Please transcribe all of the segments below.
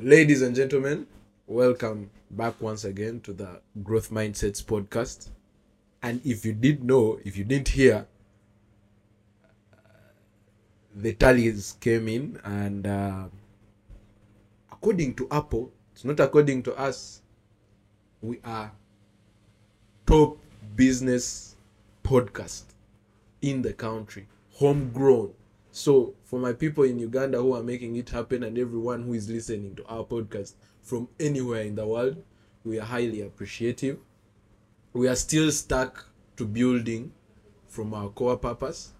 Ladies and gentlemen, welcome back once again to the Growth Mindsets podcast. And if you did know, if you didn't hear, uh, the tallies came in, and uh, according to Apple, it's not according to us, we are top business podcast in the country, homegrown. So, for my people in Uganda who are making it happen and everyone who is listening to our podcast from anywhere in the world, we are highly appreciative. We are still stuck to building from our core purpose.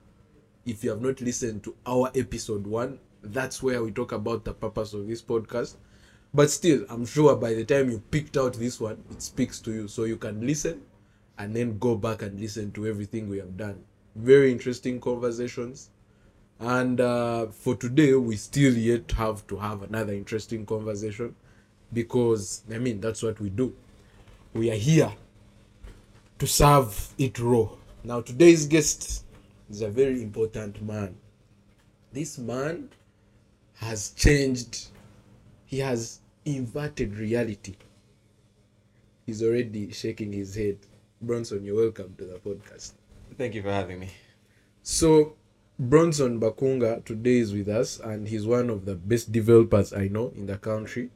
If you have not listened to our episode one, that's where we talk about the purpose of this podcast. But still, I'm sure by the time you picked out this one, it speaks to you. So you can listen and then go back and listen to everything we have done. Very interesting conversations. And uh, for today, we still yet have to have another interesting conversation because, I mean, that's what we do. We are here to serve it raw. Now, today's guest is a very important man. This man has changed, he has inverted reality. He's already shaking his head. Bronson, you're welcome to the podcast. Thank you for having me. So, Bronson Bakunga today is with us, and he's one of the best developers I know in the country,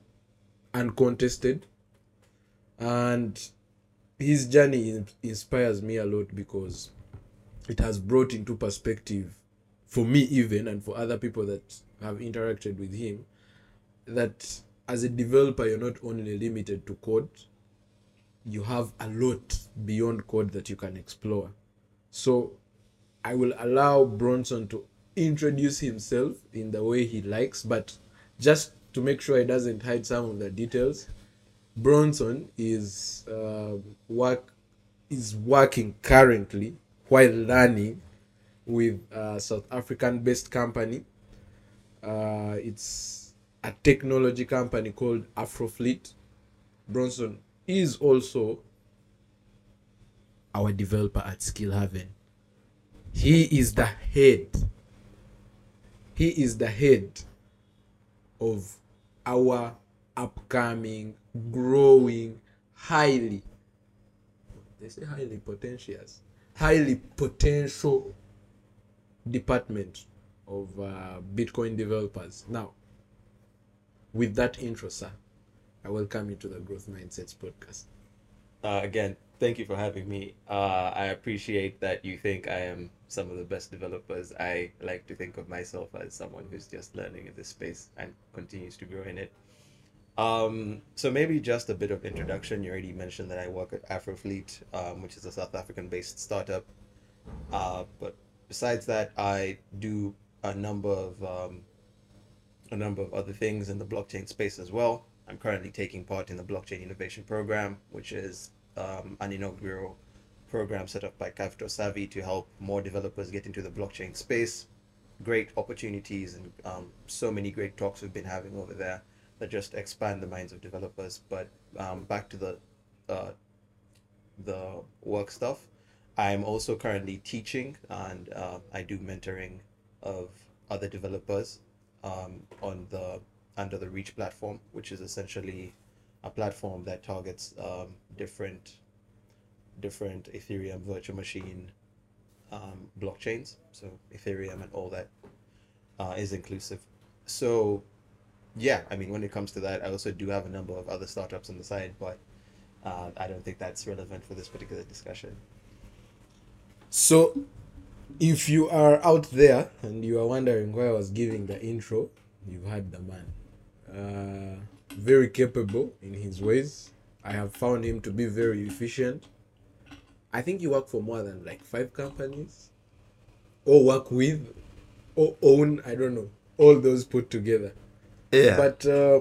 uncontested. And his journey in- inspires me a lot because it has brought into perspective, for me even, and for other people that have interacted with him, that as a developer, you're not only limited to code, you have a lot beyond code that you can explore. So, I will allow Bronson to introduce himself in the way he likes, but just to make sure he doesn't hide some of the details, Bronson is uh, work is working currently while learning with a South African-based company. Uh, it's a technology company called Afrofleet. Bronson is also our developer at Skill Haven. He is the head. He is the head of our upcoming, growing, highly, they say highly potentious, highly potential department of uh, Bitcoin developers. Now, with that intro, sir, I welcome you to the Growth Mindsets podcast. Uh, again, thank you for having me. Uh, I appreciate that you think I am some of the best developers. I like to think of myself as someone who's just learning in this space and continues to grow in it. Um, so maybe just a bit of introduction. You already mentioned that I work at Afrofleet, um, which is a South African-based startup. Uh, but besides that, I do a number of um, a number of other things in the blockchain space as well. I'm currently taking part in the Blockchain Innovation Program, which is um, an inaugural program set up by Capital Savvy to help more developers get into the blockchain space. Great opportunities and um, so many great talks we've been having over there that just expand the minds of developers. But um, back to the uh, the work stuff. I'm also currently teaching and uh, I do mentoring of other developers um, on the under the Reach platform, which is essentially a platform that targets um, different different Ethereum virtual machine um, blockchains. So Ethereum and all that uh, is inclusive. So yeah, I mean, when it comes to that, I also do have a number of other startups on the side, but uh, I don't think that's relevant for this particular discussion. So, if you are out there and you are wondering why I was giving the intro, you heard the man. Uh, very capable in his ways. I have found him to be very efficient. I think you work for more than like five companies, or work with, or own. I don't know. All those put together. Yeah. But uh,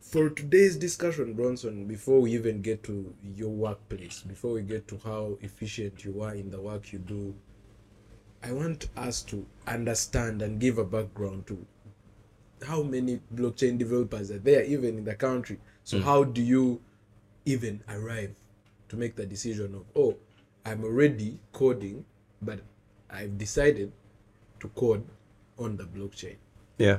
for today's discussion, Bronson, before we even get to your workplace, before we get to how efficient you are in the work you do, I want us to understand and give a background to how many blockchain developers are there, even in the country. So, how do you even arrive to make the decision of, oh, I'm already coding, but I've decided to code on the blockchain? Yeah.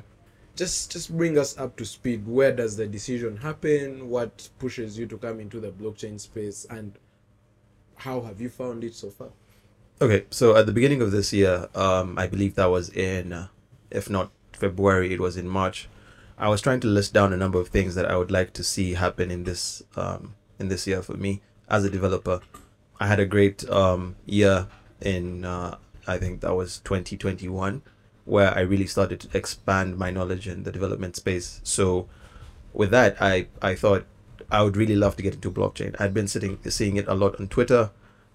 just just bring us up to speed. Where does the decision happen? What pushes you to come into the blockchain space, and how have you found it so far? Okay, so at the beginning of this year, um, I believe that was in, uh, if not February, it was in March. I was trying to list down a number of things that I would like to see happen in this um, in this year for me as a developer. I had a great um, year in uh, I think that was 2021 where I really started to expand my knowledge in the development space. So with that, I I thought I would really love to get into blockchain. I'd been sitting seeing it a lot on Twitter,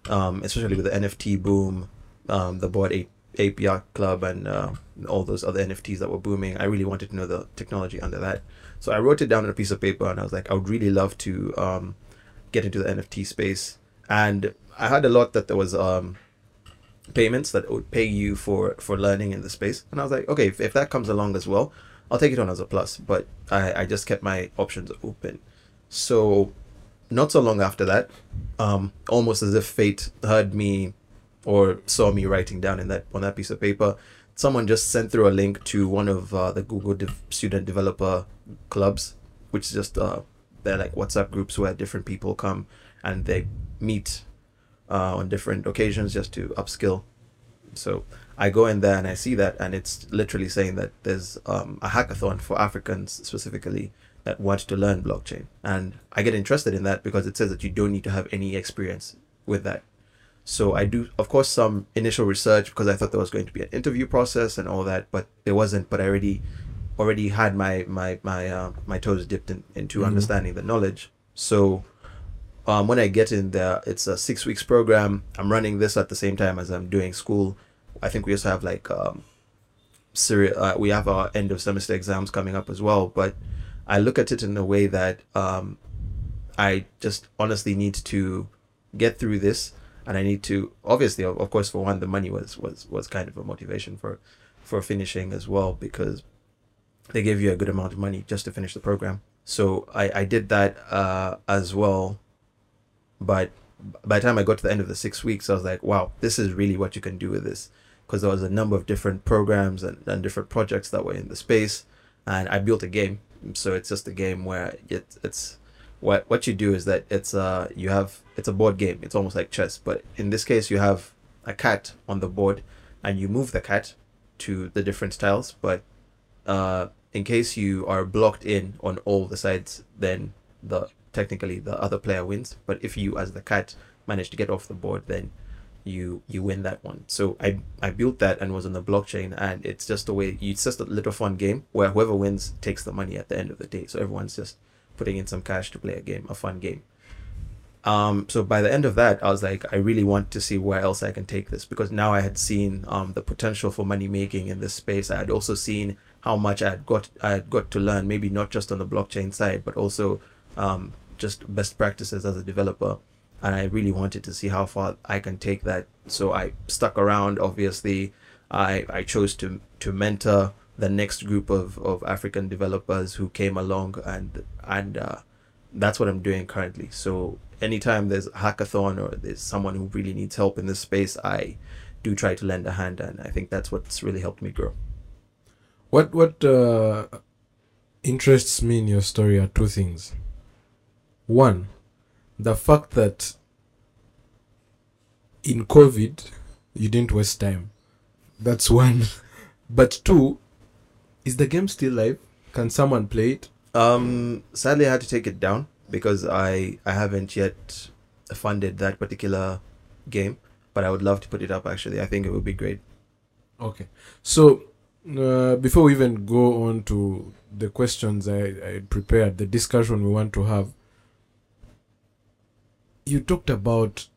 um, especially with the NFT boom, um, the Bored Ape Yacht Club, and uh, all those other NFTs that were booming. I really wanted to know the technology under that. So I wrote it down on a piece of paper, and I was like, I would really love to um, get into the NFT space. And I had a lot that there was um, payments that would pay you for for learning in the space, and I was like, okay, if, if that comes along as well, I'll take it on as a plus. But I, I just kept my options open. So not so long after that, um, almost as if fate heard me or saw me writing down in that on that piece of paper, someone just sent through a link to one of uh, the Google student developer clubs, which is just uh, they're like WhatsApp groups where different people come and they meet uh, on different occasions just to upskill. So I go in there and I see that, and it's literally saying that there's um, a hackathon for Africans specifically that want to learn blockchain, and I get interested in that because it says that you don't need to have any experience with that. So I do, of course, some initial research because I thought there was going to be an interview process and all that, but there wasn't. But I already already had my my my uh, my toes dipped in, into Mhm. understanding the knowledge. So um, when I get in there, it's a six weeks program. I'm running this at the same time as I'm doing school. I think we also have like um, seri- uh, we have our end of semester exams coming up as well. But I look at it in a way that um, I just honestly need to get through this, and I need to obviously, of, course, for one, the money was was was kind of a motivation for for finishing as well because they give you a good amount of money just to finish the program. So I I did that uh, as well, but by the time I got to the end of the six weeks, I was like, wow, this is really what you can do with this. Because there was a number of different programs and, and different projects that were in the space. And I built a game. So it's just a game where it, it's what what you do is that it's uh you have it's a board game. It's almost like chess. But in this case you have a cat on the board and you move the cat to the different tiles. But uh in case you are blocked in on all the sides, then the technically the other player wins but if you as the cat manage to get off the board then you you win that one. So i i built that and was on the blockchain and it's just a way it's just a little fun game where whoever wins takes the money at the end of the day. So everyone's just putting in some cash to play a game a fun game. Um so by the end of that i was like i really want to see where else i can take this because now i had seen um the potential for money making in this space. I had also seen how much i had got i had got to learn maybe not just on the blockchain side but also um just best practices as a developer. And i really wanted to see how far i can take that. So i stuck around obviously. I i chose to to mentor the next group of of african developers who came along. And and uh, that's what i'm doing currently. So anytime there's a hackathon or there's someone who really needs help in this space i do try to lend a hand. And i think that's what's really helped me grow. What what uh, interests me in your story are two things. One, the fact that in COVID you didn't waste time. That's one. But two, is the game still live? Can someone play it? Um, sadly, I had to take it down because I I haven't yet funded that particular game, but I would love to put it up. Actually, I think it would be great. Okay. So uh, before we even go on to the questions I, I prepared, the discussion we want to have, you talked about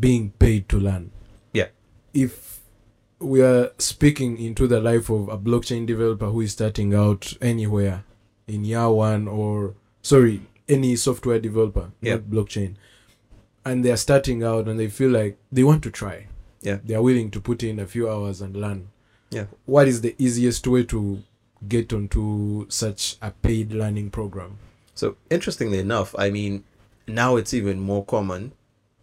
being paid to learn. Yeah. If we are speaking into the life of a blockchain developer who is starting out anywhere in year one or sorry, any software developer, Yeah. not blockchain, and they are starting out and they feel like they want to try. Yeah. They are willing to put in a few hours and learn. Yeah. What is the easiest way to get onto such a paid learning program? So interestingly enough, I mean, now it's even more common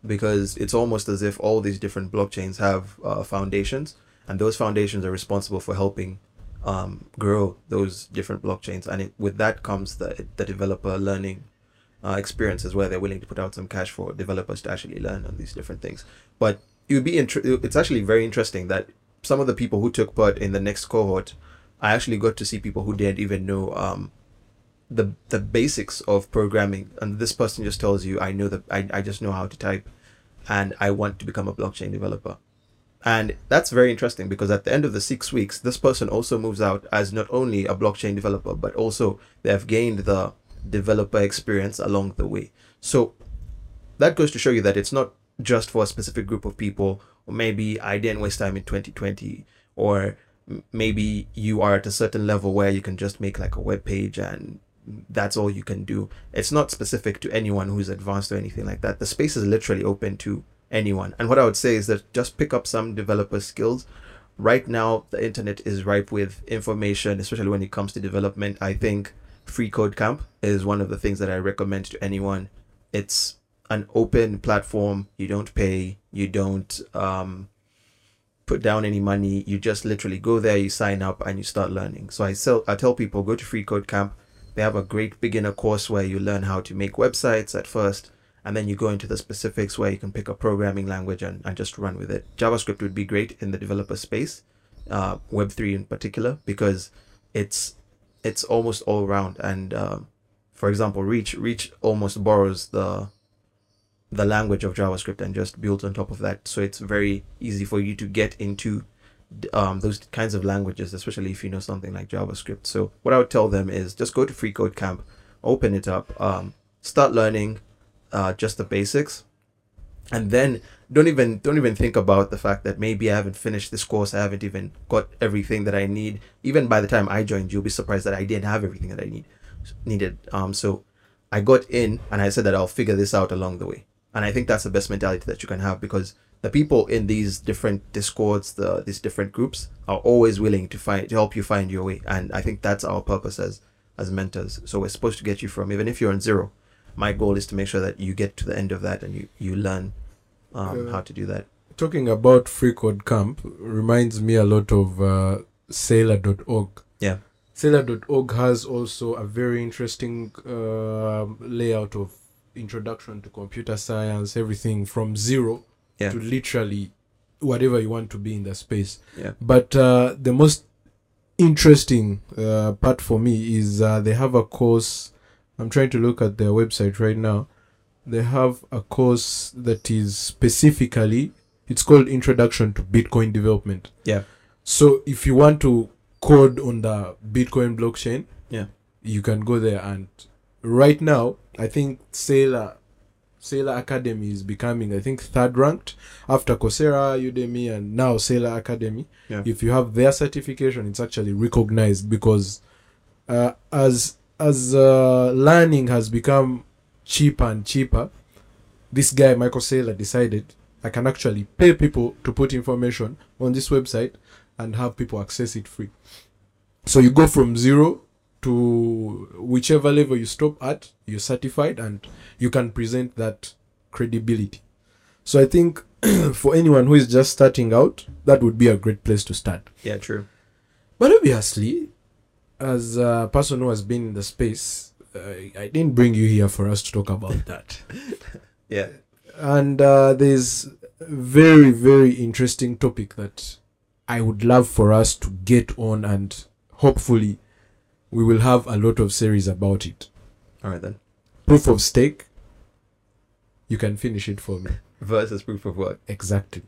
because it's almost as if all these different blockchains have uh, foundations, and those foundations are responsible for helping um, grow those different blockchains. And it, with that comes the the developer learning uh, experiences where they're willing to put out some cash for developers to actually learn on these different things. But it would be inter- it's actually very interesting that some of the people who took part in the next cohort, I actually got to see people who didn't even know um, the the basics of programming. And this person just tells you, I know that I, I just know how to type, and I want to become a blockchain developer. And that's very interesting because at the end of the six weeks, this person also moves out as not only a blockchain developer, but also they have gained the developer experience along the way. So that goes to show you that it's not just for a specific group of people, or maybe I didn't waste time in 2020, or maybe you are at a certain level where you can just make like a web page and that's all you can do. It's not specific to anyone who's advanced or anything like that. The space is literally open to anyone. And what I would say is that just pick up some developer skills. Right now, the internet is ripe with information, especially when it comes to development. I think Free Code Camp is one of the things that I recommend to anyone. It's an open platform. You don't pay. You don't um, put down any money. You just literally go there, you sign up, and you start learning. So I sell. I tell people go to Free Code Camp. They have a great beginner course where you learn how to make websites at first, and then you go into the specifics where you can pick a programming language and, and just run with it. JavaScript would be great in the developer space, uh, Web3 in particular, because it's it's almost all round. And um, for example, Reach Reach almost borrows the the language of JavaScript and just builds on top of that. So it's very easy for you to get into um, those kinds of languages, especially if you know something like JavaScript. So what I would tell them is just go to Free Code Camp, open it up, um, start learning uh, just the basics, and then don't even don't even think about the fact that maybe I haven't finished this course. I haven't even got everything that I need. Even by the time I joined, you'll be surprised that I didn't have everything that I need needed. Um, so I got in and I said that I'll figure this out along the way. And I think that's the best mentality that you can have because the people in these different discords, the these different groups, are always willing to find to help you find your way. And I think that's our purpose as as mentors. So we're supposed to get you from even if you're on zero. My goal is to make sure that you get to the end of that and you you learn um, how to do that. Talking about Free Code Camp reminds me a lot of uh, Saylor.org. Yeah. Saylor.org has also a very interesting uh, layout of introduction to computer science, everything from zero Yeah. to literally whatever you want to be in the space. Yeah. But uh, the most interesting uh, part for me is uh, they have a course. I'm trying to look at their website right now. They have a course that is specifically, it's called Introduction to Bitcoin Development. Yeah. So if you want to code on the Bitcoin blockchain, Yeah. you can go there. And right now, I think Saylor Saylor Academy is becoming, I think, third ranked after Coursera, Udemy, and now Saylor Academy. Yeah. If you have their certification, it's actually recognized because uh, as as uh, learning has become cheaper and cheaper, this guy Michael Saylor decided I can actually pay people to put information on this website and have people access it free. So you go from zero to whichever level you stop at, you're certified and you can present that credibility. So I think for anyone who is just starting out, that would be a great place to start. Yeah, true. But obviously, as a person who has been in the space, uh, I didn't bring you here for us to talk about that. Yeah. and uh, there's very very interesting topic that I would love for us to get on, and hopefully, we will have a lot of series about it. All right then. Proof of stake. You can finish it for me. Versus proof of work. Exactly.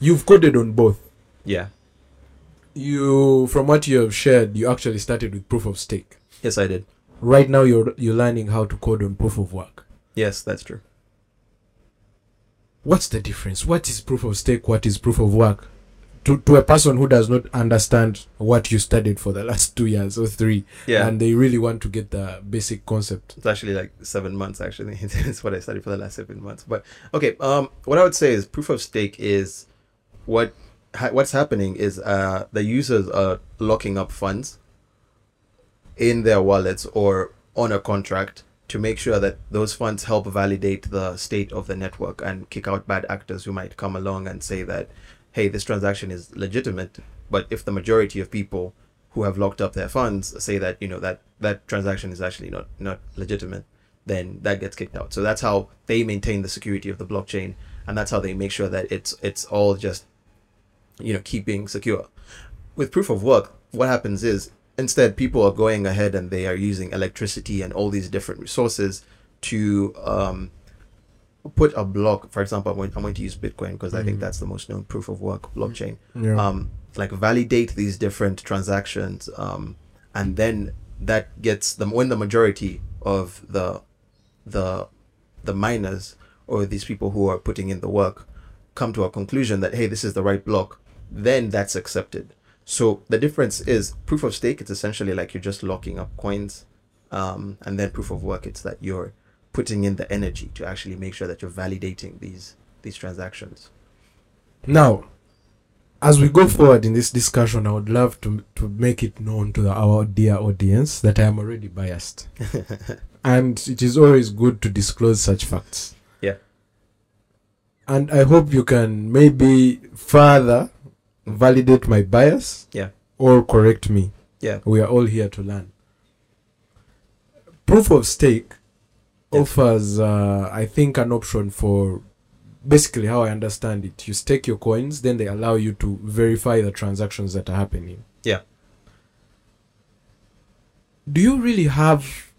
You've coded on both. Yeah. You, from what you have shared, you actually started with proof of stake. Yes, I did. Right now, you're you're learning how to code on proof of work. Yes, that's true. What's the difference? What is proof of stake? What is proof of work? To to a person who does not understand what you studied for the last two years or three, Yeah. and they really want to get the basic concept. It's actually like seven months. Actually, it's what I studied for the last seven months. But okay, um, what I would say is proof of stake is what ha- what's happening is uh the users are locking up funds in their wallets or on a contract to make sure that those funds help validate the state of the network and kick out bad actors who might come along and say that hey this transaction is legitimate but if the majority of people who have locked up their funds say that you know that that transaction is actually not not legitimate, then that gets kicked out. So that's how they maintain the security of the blockchain, and that's how they make sure that it's it's all just you know keeping secure. With proof of work, what happens is instead people are going ahead and they are using electricity and all these different resources to um, put a block. For example, I'm going, I'm going to use Bitcoin because I think Mhm. that's the most known proof of work blockchain Yeah. um, like validate these different transactions um, and then that gets them when the majority of the the the miners or these people who are putting in the work come to a conclusion that hey this is the right block then that's accepted so the difference is proof of stake it's essentially like you're just locking up coins um, and then proof of work it's that you're putting in the energy to actually make sure that you're validating these these transactions Now, as we go forward in this discussion, I would love to to make it known to the, our dear audience that I am already biased, and it is always good to disclose such facts. Yeah. And I hope you can maybe further validate my bias. Yeah. Or correct me. Yeah. We are all here to learn. Proof of stake. Offers, uh, I think, an option for basically how I understand it. You stake your coins, then they allow you to verify the transactions that are happening. Yeah. Do you really have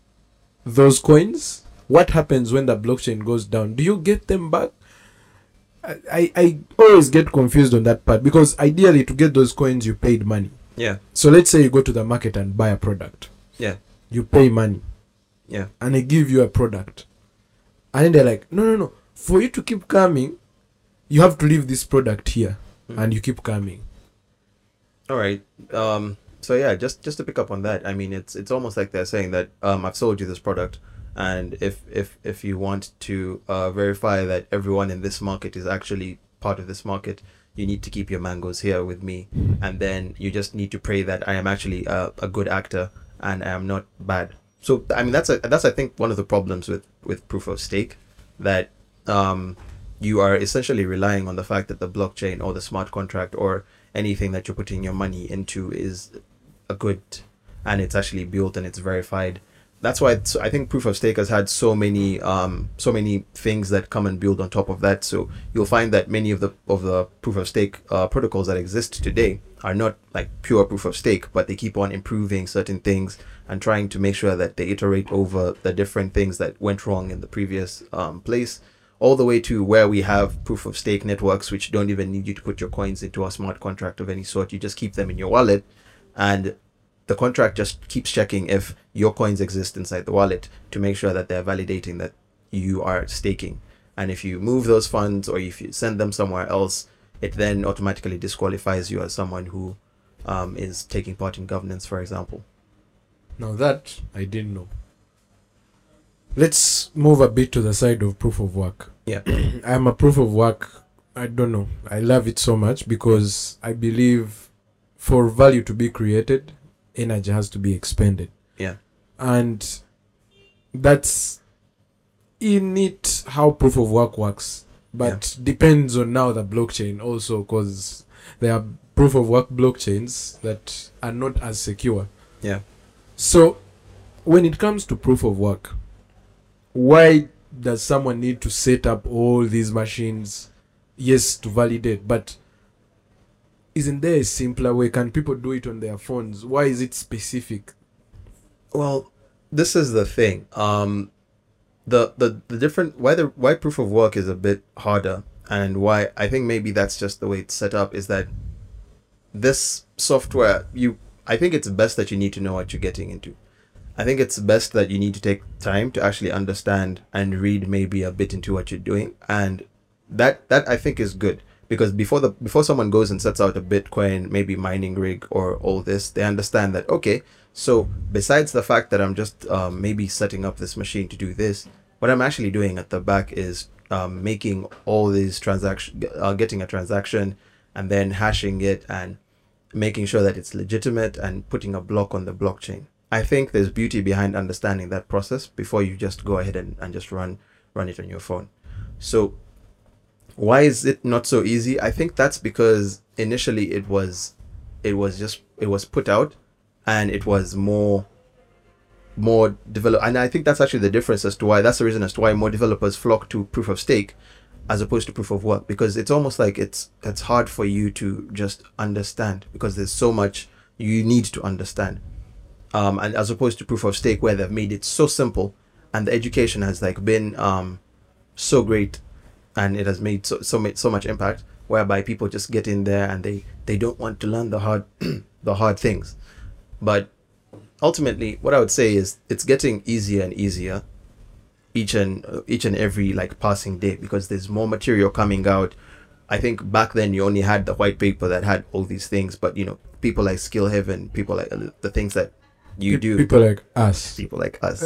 those coins? What happens when the blockchain goes down? Do you get them back? I, I, I always get confused on that part because ideally to get those coins you paid money. yeah So let's say you go to the market and buy a product. Yeah. You pay money yeah and they give you a product. And then they're like, no, no, no. For you to keep coming, you have to leave this product here Mhm. and you keep coming. All right. Um. So yeah, just just to pick up on that, I mean, it's it's almost like they're saying that um, I've sold you this product, and if if if you want to uh, verify that everyone in this market is actually part of this market, you need to keep your mangoes here with me, and then you just need to pray that I am actually a, a good actor and I am not bad. So I mean, that's a that's I think one of the problems with with proof of stake, that um, you are essentially relying on the fact that the blockchain or the smart contract or anything that you're putting your money into is a good and it's actually built and it's verified that's why i think proof of stake has had so many um so many things that come and build on top of that. So you'll find that many of the of the proof of stake uh, protocols that exist today are not like pure proof of stake but they keep on improving certain things and trying to make sure that they iterate over the different things that went wrong in the previous um, place all the way to where we have proof of stake networks which don't even need you to put your coins into a smart contract of any sort. You just keep them in your wallet and the contract just keeps checking if your coins exist inside the wallet to make sure that they're validating that you are staking and if you move those funds or if you send them somewhere else it then automatically disqualifies you as someone who um, is taking part in governance for example Now that I didn't know. Let's move a bit to the side of proof of work. Yeah. I'm a proof of work. I don't know. I love it so much because I believe for value to be created, energy has to be expended. Yeah. And that's in it how proof of work works. But depends on now the blockchain also because there are proof of work blockchains that are not as secure. Yeah. So when it comes to proof of work, why does someone need to set up all these machines? Yes, to validate, but isn't there a simpler way? Can people do it on their phones? Why is it specific? Well, this is the thing. Um, the the the different why the why proof of work is a bit harder, and why I think maybe that's just the way it's set up is that this software you I think it's best that you need to know what you're getting into. I think it's best that you need to take time to actually understand and read maybe a bit into what you're doing, and that that I think is good because before the before someone goes and sets out a Bitcoin maybe mining rig or all this, they understand that okay, so besides the fact that I'm just um, maybe setting up this machine to do this, what I'm actually doing at the back is um, making all these transaction, uh, getting a transaction, and then hashing it and making sure that it's legitimate and putting a block on the blockchain. I think there's beauty behind understanding that process before you just go ahead and, and just run run it on your phone. So why is it not so easy? I think that's because initially it was it was just it was put out and it was more more develop and i think that's actually the difference as to why that's the reason as to why more developers flock to proof of stake as opposed to proof of work because it's almost like it's it's hard for you to just understand because there's so much you need to understand um and as opposed to proof of stake where they've made it so simple and the education has like been um so great and it has made so so, so much impact whereby people just get in there and they they don't want to learn the hard the hard things. But ultimately what i would say is it's getting easier and easier each and each and every like passing day because there's more material coming out. I think back then you only had the white paper that had all these things but you know people like Skill Haven people like uh, the things that you Pe- do People like us. people like us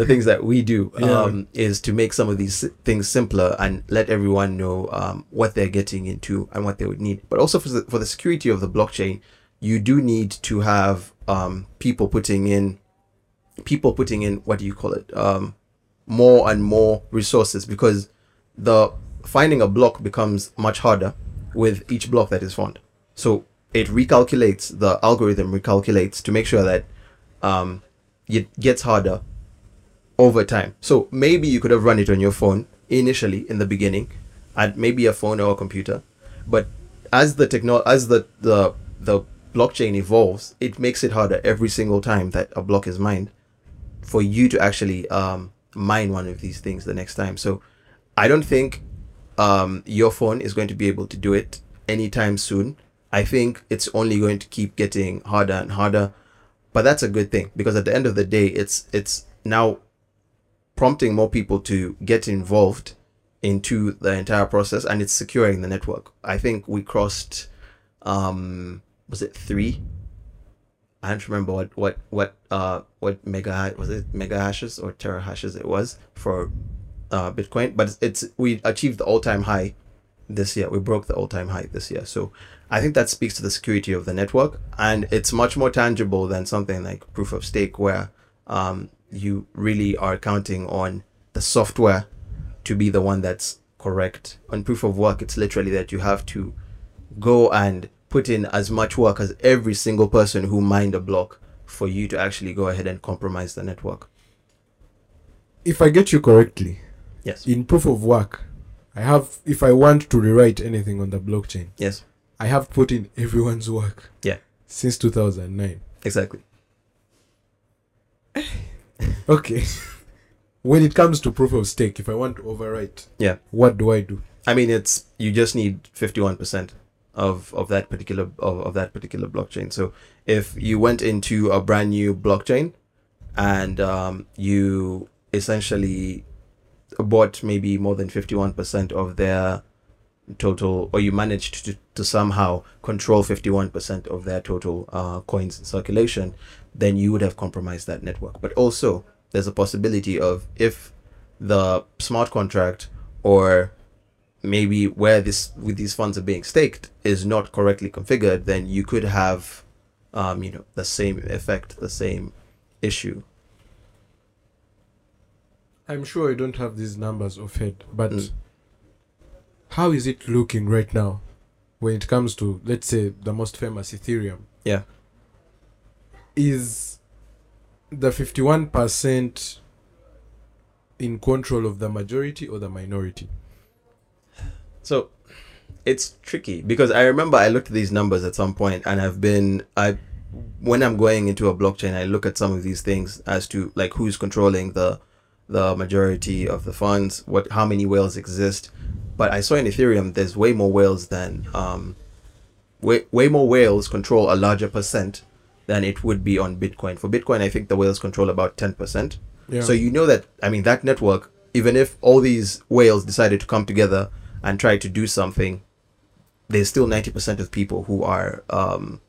the things that we do Yeah. um, is to make some of these things simpler and let everyone know um, what they're getting into and what they would need but also for the, for the security of the blockchain you do need to have um, people putting in people putting in what do you call it um, more and more resources because the finding a block becomes much harder with each block that is found so it recalculates the algorithm recalculates to make sure that um, it gets harder over time. So maybe you could have run it on your phone initially in the beginning, and maybe a phone or a computer, but as the techno as the the the blockchain evolves, it makes it harder every single time that a block is mined for you to actually um, mine one of these things the next time. So I don't think um, your phone is going to be able to do it anytime soon. I think it's only going to keep getting harder and harder, but that's a good thing because at the end of the day, it's it's now prompting more people to get involved into the entire process and it's securing the network. I think we crossed um was it 3 I don't remember what what what uh what mega was it mega hashes or tera hashes it was for uh Bitcoin, but it's, it's we achieved the all time high this year. We broke the all time high this year, so I think that speaks to the security of the network, and it's much more tangible than something like proof of stake, where um you really are counting on the software to be the one that's correct. On proof of work, it's literally that you have to go and put in as much work as every single person who mined a block for you to actually go ahead and compromise the network. If I get you correctly, Yes. in proof of work, I have if I want to rewrite anything on the blockchain, Yes. I have put in everyone's work. Yeah. Since 2009. Exactly. Okay. when it comes to proof of stake, if I want to overwrite, Yeah. what do I do? I mean, it's you just need fifty one percent of of that particular of, of that particular blockchain. So if you went into a brand new blockchain and um, you essentially bought maybe more than fifty one percent of their total, or you managed to to somehow control fifty one percent of their total uh, coins in circulation, then you would have compromised that network. But also, there's a possibility of if the smart contract or maybe where this with these funds are being staked is not correctly configured, then you could have, um, you know, the same effect, the same issue. I'm sure I don't have these numbers offhand, but Mm. How is it looking right now when it comes to, let's say, the most famous Ethereum? Yeah. Is the 51% in control of the majority or the minority? So it's tricky because I remember I looked at these numbers at some point and I've been I when I'm going into a blockchain I look at some of these things as to like who's controlling the the majority of the funds, what how many whales exist. But I saw in Ethereum there's way more whales than um way way more whales control a larger percent than it would be on Bitcoin. For Bitcoin I think the whales control about ten percent. Yeah. So you know that I mean that network, even if all these whales decided to come together and try to do something, there's still ninety percent of people who are um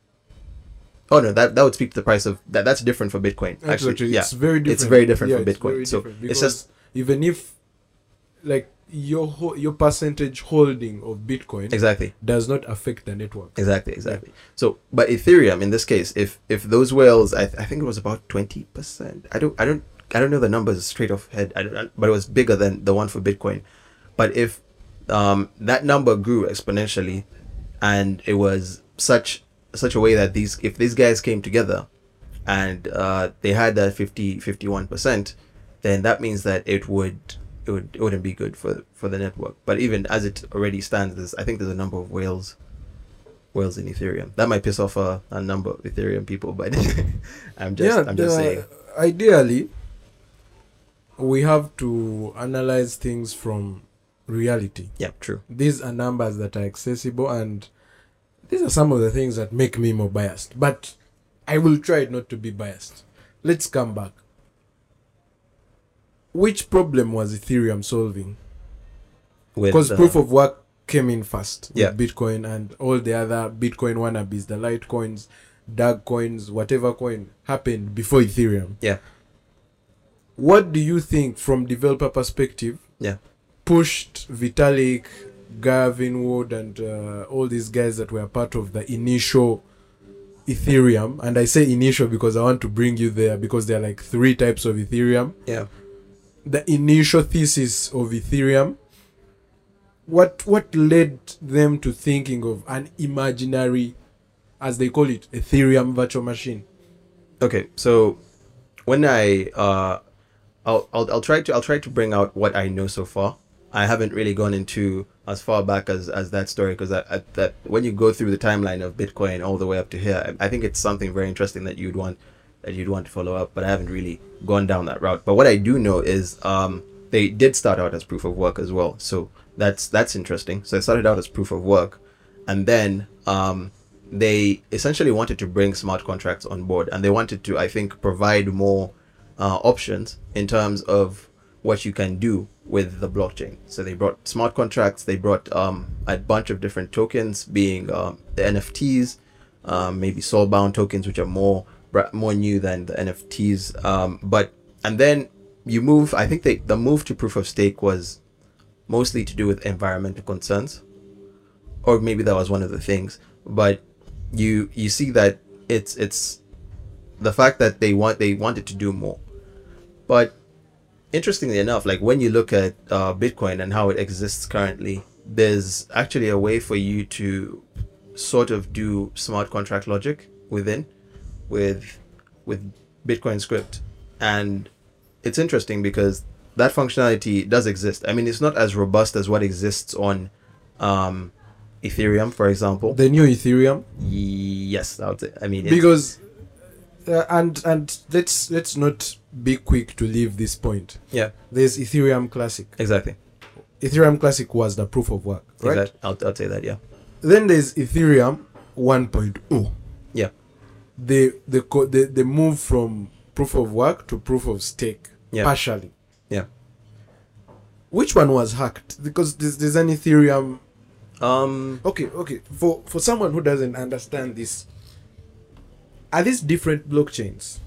Oh no, that that would speak to the price of that. That's different for Bitcoin. Actually, yeah, It's very different. It's very different Yeah, it's Bitcoin. So different it's just even if like your ho- your percentage holding of Bitcoin exactly, does not affect the network. exactly, exactly. So, but Ethereum in this case, if if those whales, I, I think it was about twenty percent. I don't, I don't, I don't know the numbers straight off head. I don't, but it was bigger than the one for Bitcoin. But if um that number grew exponentially, and it was such such a way that these if these guys came together and uh, they had that 50 51 percent then that means that it would it would it wouldn't be good for for the network. But even as it already stands there's i think there's a number of whales whales in ethereum. That might piss off a, a number of ethereum people but i'm just i'm just the- saying. Ideally, we have to analyze things from reality. yeah true. These are numbers that are accessible, and these are some of the things that make me more biased. But I will try not to be biased. Let's come back. Which problem was Ethereum solving? Because uh, proof of work came in first Yeah. with Bitcoin and all the other Bitcoin wannabes, the Litecoins, dark coins, whatever coin happened before Ethereum. Yeah. What do you think from developer perspective? Yeah. Pushed Vitalik, Gavin Wood, and uh, all these guys that were part of the initial Ethereum. And I say initial because I want to bring you there because there are like three types of Ethereum yeah the initial thesis of Ethereum, what what led them to thinking of an imaginary, as they call it, Ethereum virtual machine? okay so when i uh I'll, I'll i'll try to i'll try to bring out what i know so far i haven't really gone into as far back as as that story because that when you go through the timeline of bitcoin all the way up to here I, I think it's something very interesting that you'd want that you'd want to follow up but i haven't really gone down that route. But what i do know is um they did start out as proof of work as well. So that's that's interesting. So they started out as proof of work and then um they essentially wanted to bring smart contracts on board and they wanted to i think provide more uh, options in terms of what you can do with the blockchain. So they brought smart contracts they brought um, a bunch of different tokens being um, the nfts um, maybe soulbound tokens which are more more new than the nfts um, but and then you move i think they, the move to proof of stake was mostly to do with environmental concerns or maybe that was one of the things but you you see that it's it's the fact that they want they wanted to do more. But interestingly enough like when you look at uh, bitcoin and how it exists currently there's actually a way for you to sort of do smart contract logic within with with bitcoin script. And it's interesting because that functionality does exist. I mean it's not as robust as what exists on um ethereum for example. The new Ethereum, Yes, I would say. I mean, it's, because uh, and and let's let's not be quick to leave this point. yeah, There's Ethereum Classic. exactly. Ethereum Classic was the proof of work, right? Exact- I'll, I'll say that. Yeah, Then there's Ethereum 1.0. yeah, They the co- the the move from proof of work to proof of stake Yeah. partially. yeah. Which one was hacked? Because there's, there's an Ethereum. Um, Okay, okay. For for someone who doesn't understand this, are these different blockchains?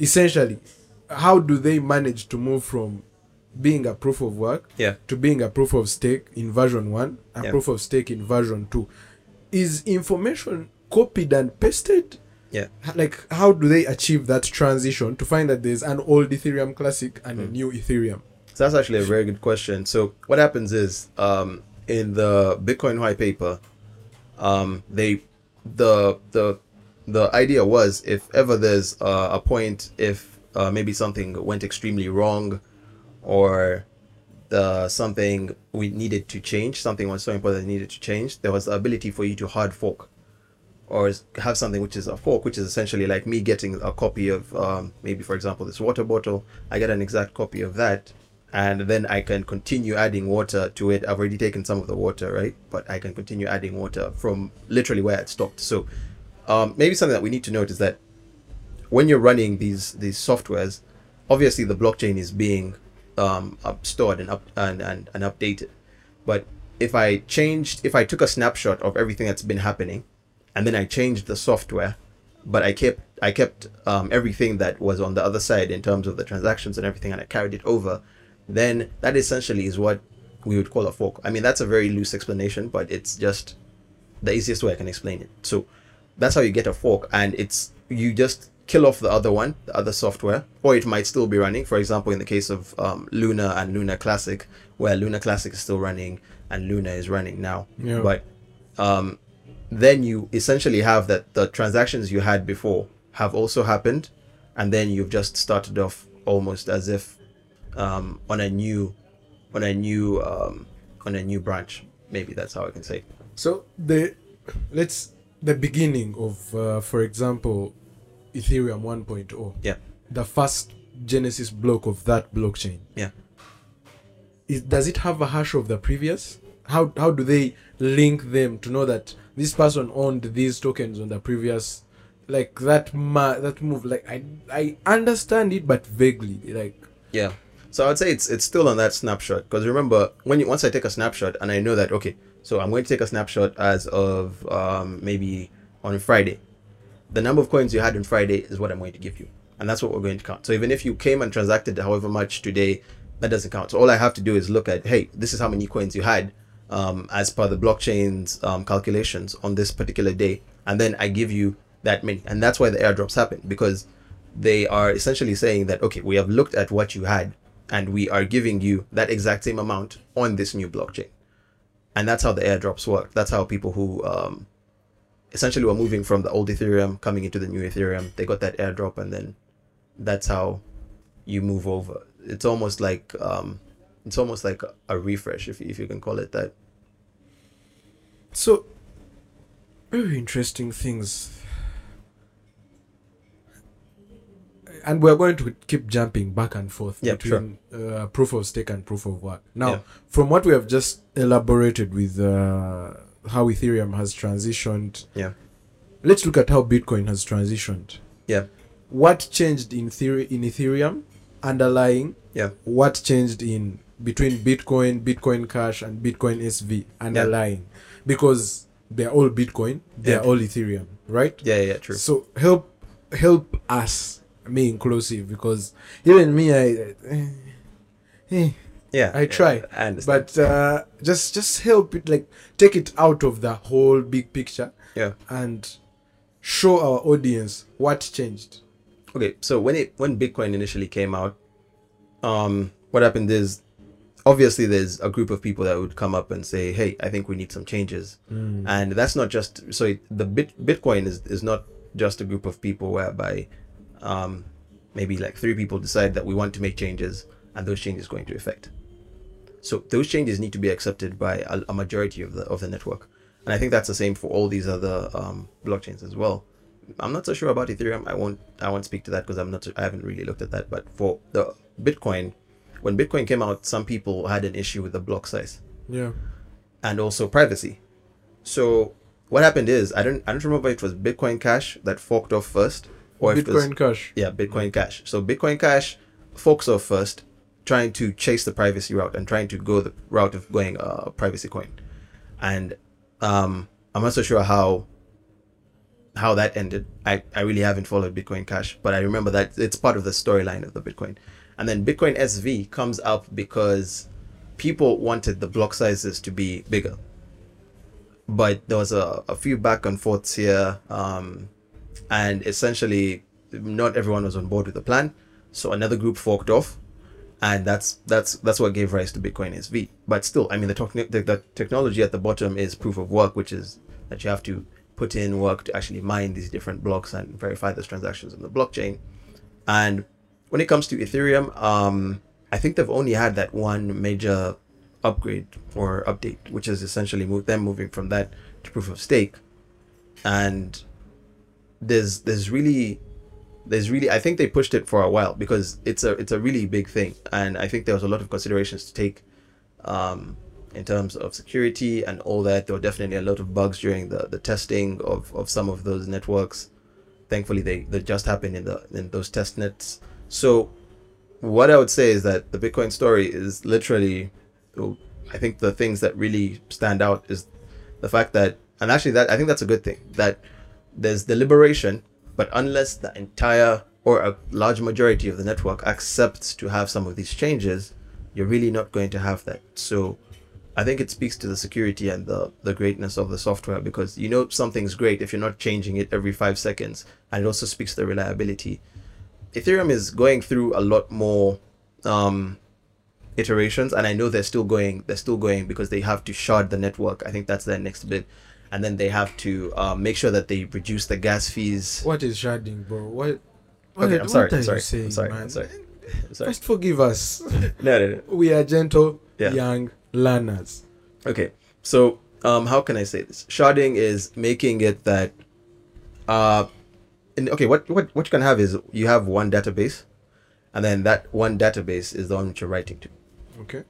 Essentially, how do they manage to move from being a proof of work yeah, to being a proof of stake in version one, a Yeah. proof of stake in version two? Is information copied and pasted? yeah. Like, how do they achieve that transition to find that there's an old Ethereum Classic and Hmm. a new Ethereum? So that's actually a very good question. So what happens is, um, in the Bitcoin white paper, um, they, the the the idea was if ever there's uh, a point if uh, maybe something went extremely wrong, or the something we needed to change, something was so important needed to change, there was the ability for you to hard fork or have something which is a fork, which is essentially like me getting a copy of um, maybe, for example, this water bottle. I get an exact copy of that, and then I can continue adding water to it. I've already taken some of the water, right? But I can continue adding water from literally where it stopped. So um, maybe something that we need to note is that when you're running these these softwares, obviously the blockchain is being um, up, stored and up and, and, and updated. But if I changed, if I took a snapshot of everything that's been happening, and then I changed the software, but I kept I kept um, everything that was on the other side in terms of the transactions and everything, and I carried it over, then that essentially is what we would call a fork. I mean, that's a very loose explanation, but it's just the easiest way I can explain it. So that's how you get a fork, and it's you just kill off the other one, the other software, or it might still be running. For example, in the case of um, Luna and Luna Classic, where Luna Classic is still running and Luna is running now, Yeah. but um, then you essentially have that the transactions you had before have also happened, and then you've just started off almost as if um, on a new on a new um, on a new branch. Maybe that's how I can say. So the let's the beginning of, uh, for example, Ethereum 1.0. Yeah. The first Genesis block of that blockchain. Yeah. Is, does it have a hash of the previous? How how do they link them to know that this person owned these tokens on the previous? Like that ma- that move. Like I I understand it, but vaguely. Like Yeah. So I'd say it's it's still on that snapshot because remember when you once I take a snapshot and I know that okay, so I'm going to take a snapshot as of um, maybe on Friday. The number of coins you had on Friday is what I'm going to give you, and that's what we're going to count. So even if you came and transacted however much today, that doesn't count. So all I have to do is look at hey, this is how many coins you had um, as per the blockchain's um, calculations on this particular day, and then I give you that many, and that's why the airdrops happen because they are essentially saying that okay, we have looked at what you had and we are giving you that exact same amount on this new blockchain. And that's how the airdrops work. That's how people who um, essentially were moving from the old Ethereum coming into the new Ethereum, they got that airdrop, and then that's how you move over. It's almost like um, it's almost like a, refresh, if if you can call it that. so. Very interesting things. And we're going to keep jumping back and forth Yeah, between uh, proof of stake and proof of work. Now, Yeah. from what we have just elaborated with uh, how Ethereum has transitioned, Yeah. let's look at how Bitcoin has transitioned. Yeah. What changed in theory in Ethereum underlying? Yeah. What changed in between Bitcoin, Bitcoin Cash, and Bitcoin SV underlying? Because they're all Bitcoin, they're Yeah. all Ethereum, right? Yeah, yeah, yeah, true. So help help us, me inclusive, because even me, I eh, eh, Yeah, I try, I understand. but uh, just just help it, like take it out of the whole big picture yeah. and show our audience what changed. Okay, so when it when Bitcoin initially came out, um, what happened is obviously there's a group of people that would come up and say, "Hey, I think we need some changes," and that's not just so it, the bit Bitcoin is is not just a group of people whereby, um, maybe like three people decide that we want to make changes and those changes go into effect. So those changes need to be accepted by a, a majority of the of the network, and I think that's the same for all these other um, blockchains as well. I'm not so sure about Ethereum. I won't I won't speak to that because I'm not I haven't really looked at that. But for the Bitcoin, when Bitcoin came out, some people had an issue with the block size Yeah. and also privacy. So what happened is I don't I don't remember if it was Bitcoin Cash that forked off first or if it was Bitcoin Cash. yeah Bitcoin Cash. So Bitcoin Cash folks are first, trying to chase the privacy route and trying to go the route of going a privacy coin, and um, I'm not so sure how how that ended. I, I really haven't followed Bitcoin Cash, but I remember that it's part of the storyline of the Bitcoin. And then Bitcoin SV comes up because people wanted the block sizes to be bigger. But there was a, a few back and forths here, um, and essentially not everyone was on board with the plan. So another group forked off, and that's that's that's what gave rise to Bitcoin SV. But still, I mean, the, techni- the the technology at the bottom is proof of work, which is that you have to put in work to actually mine these different blocks and verify those transactions on the blockchain. And when it comes to Ethereum, um, I think they've only had that one major upgrade or update, which is essentially move them moving from that to proof of stake. And there's there's really there's really I think they pushed it for a while because it's a it's a really big thing, and I think there was a lot of considerations to take um, in terms of security and all that. There were definitely a lot of bugs during the, the testing of, of some of those networks. Thankfully, they, they just happened in the in those test nets. So, what I would say is that the Bitcoin story is literally, I think the things that really stand out is the fact that, and actually that I think that's a good thing that there's deliberation, but unless the entire or a large majority of the network accepts to have some of these changes, you're really not going to have that. So I think it speaks to the security and the, the greatness of the software because you know something's great if you're not changing it every five seconds. And it also speaks to the reliability. Ethereum is going through a lot more um, iterations, and I know they're still going. They're still going because they have to shard the network. I think that's their next bit. And then they have to uh, make sure that they reduce the gas fees. What is sharding, bro? What? what Okay, I'm sorry. what I'm you sorry. saying, I'm sorry. man? I'm sorry. I'm sorry. First, forgive us. No, no, no. we are gentle, Yeah. young learners. Okay, so um, how can I say this? Sharding is making it that, uh, and okay, what what what you can have is you have one database, and then that one database is the one which you're writing to, Okay.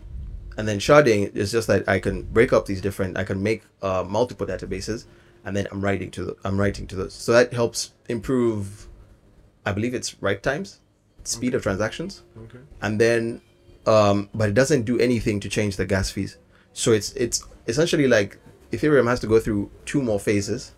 And then sharding is just that I can break up these different, I can make uh, multiple databases, and then I'm writing to the, I'm writing to those, so that helps improve, I believe it's write times, speed of transactions. Okay. and then um but it doesn't do anything to change the gas fees. So it's it's essentially like ethereum has to go through two more phases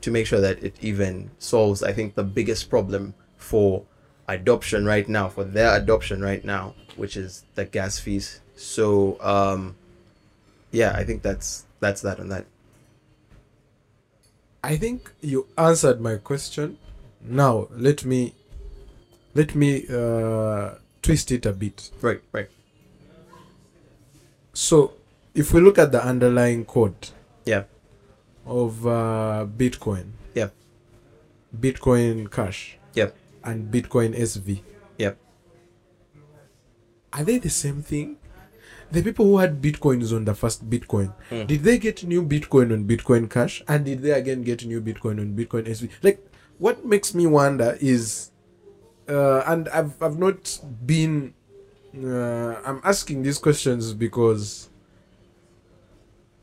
to make sure that it even solves i think the biggest problem for adoption right now for their adoption right now which is the gas fees so um yeah i think that's that's that on that I think you answered my question. Now let me let me uh, twist it a bit. right right So, if we look at the underlying code yeah of uh, Bitcoin, yeah Bitcoin Cash, Yep. and Bitcoin SV, Yep. are they the same thing? The people who had Bitcoins on the first Bitcoin, Hmm. did they get new Bitcoin on Bitcoin Cash? And did they again get new Bitcoin on Bitcoin SV? Like, what makes me wonder is, uh, and I've, I've not been, uh, I'm asking these questions because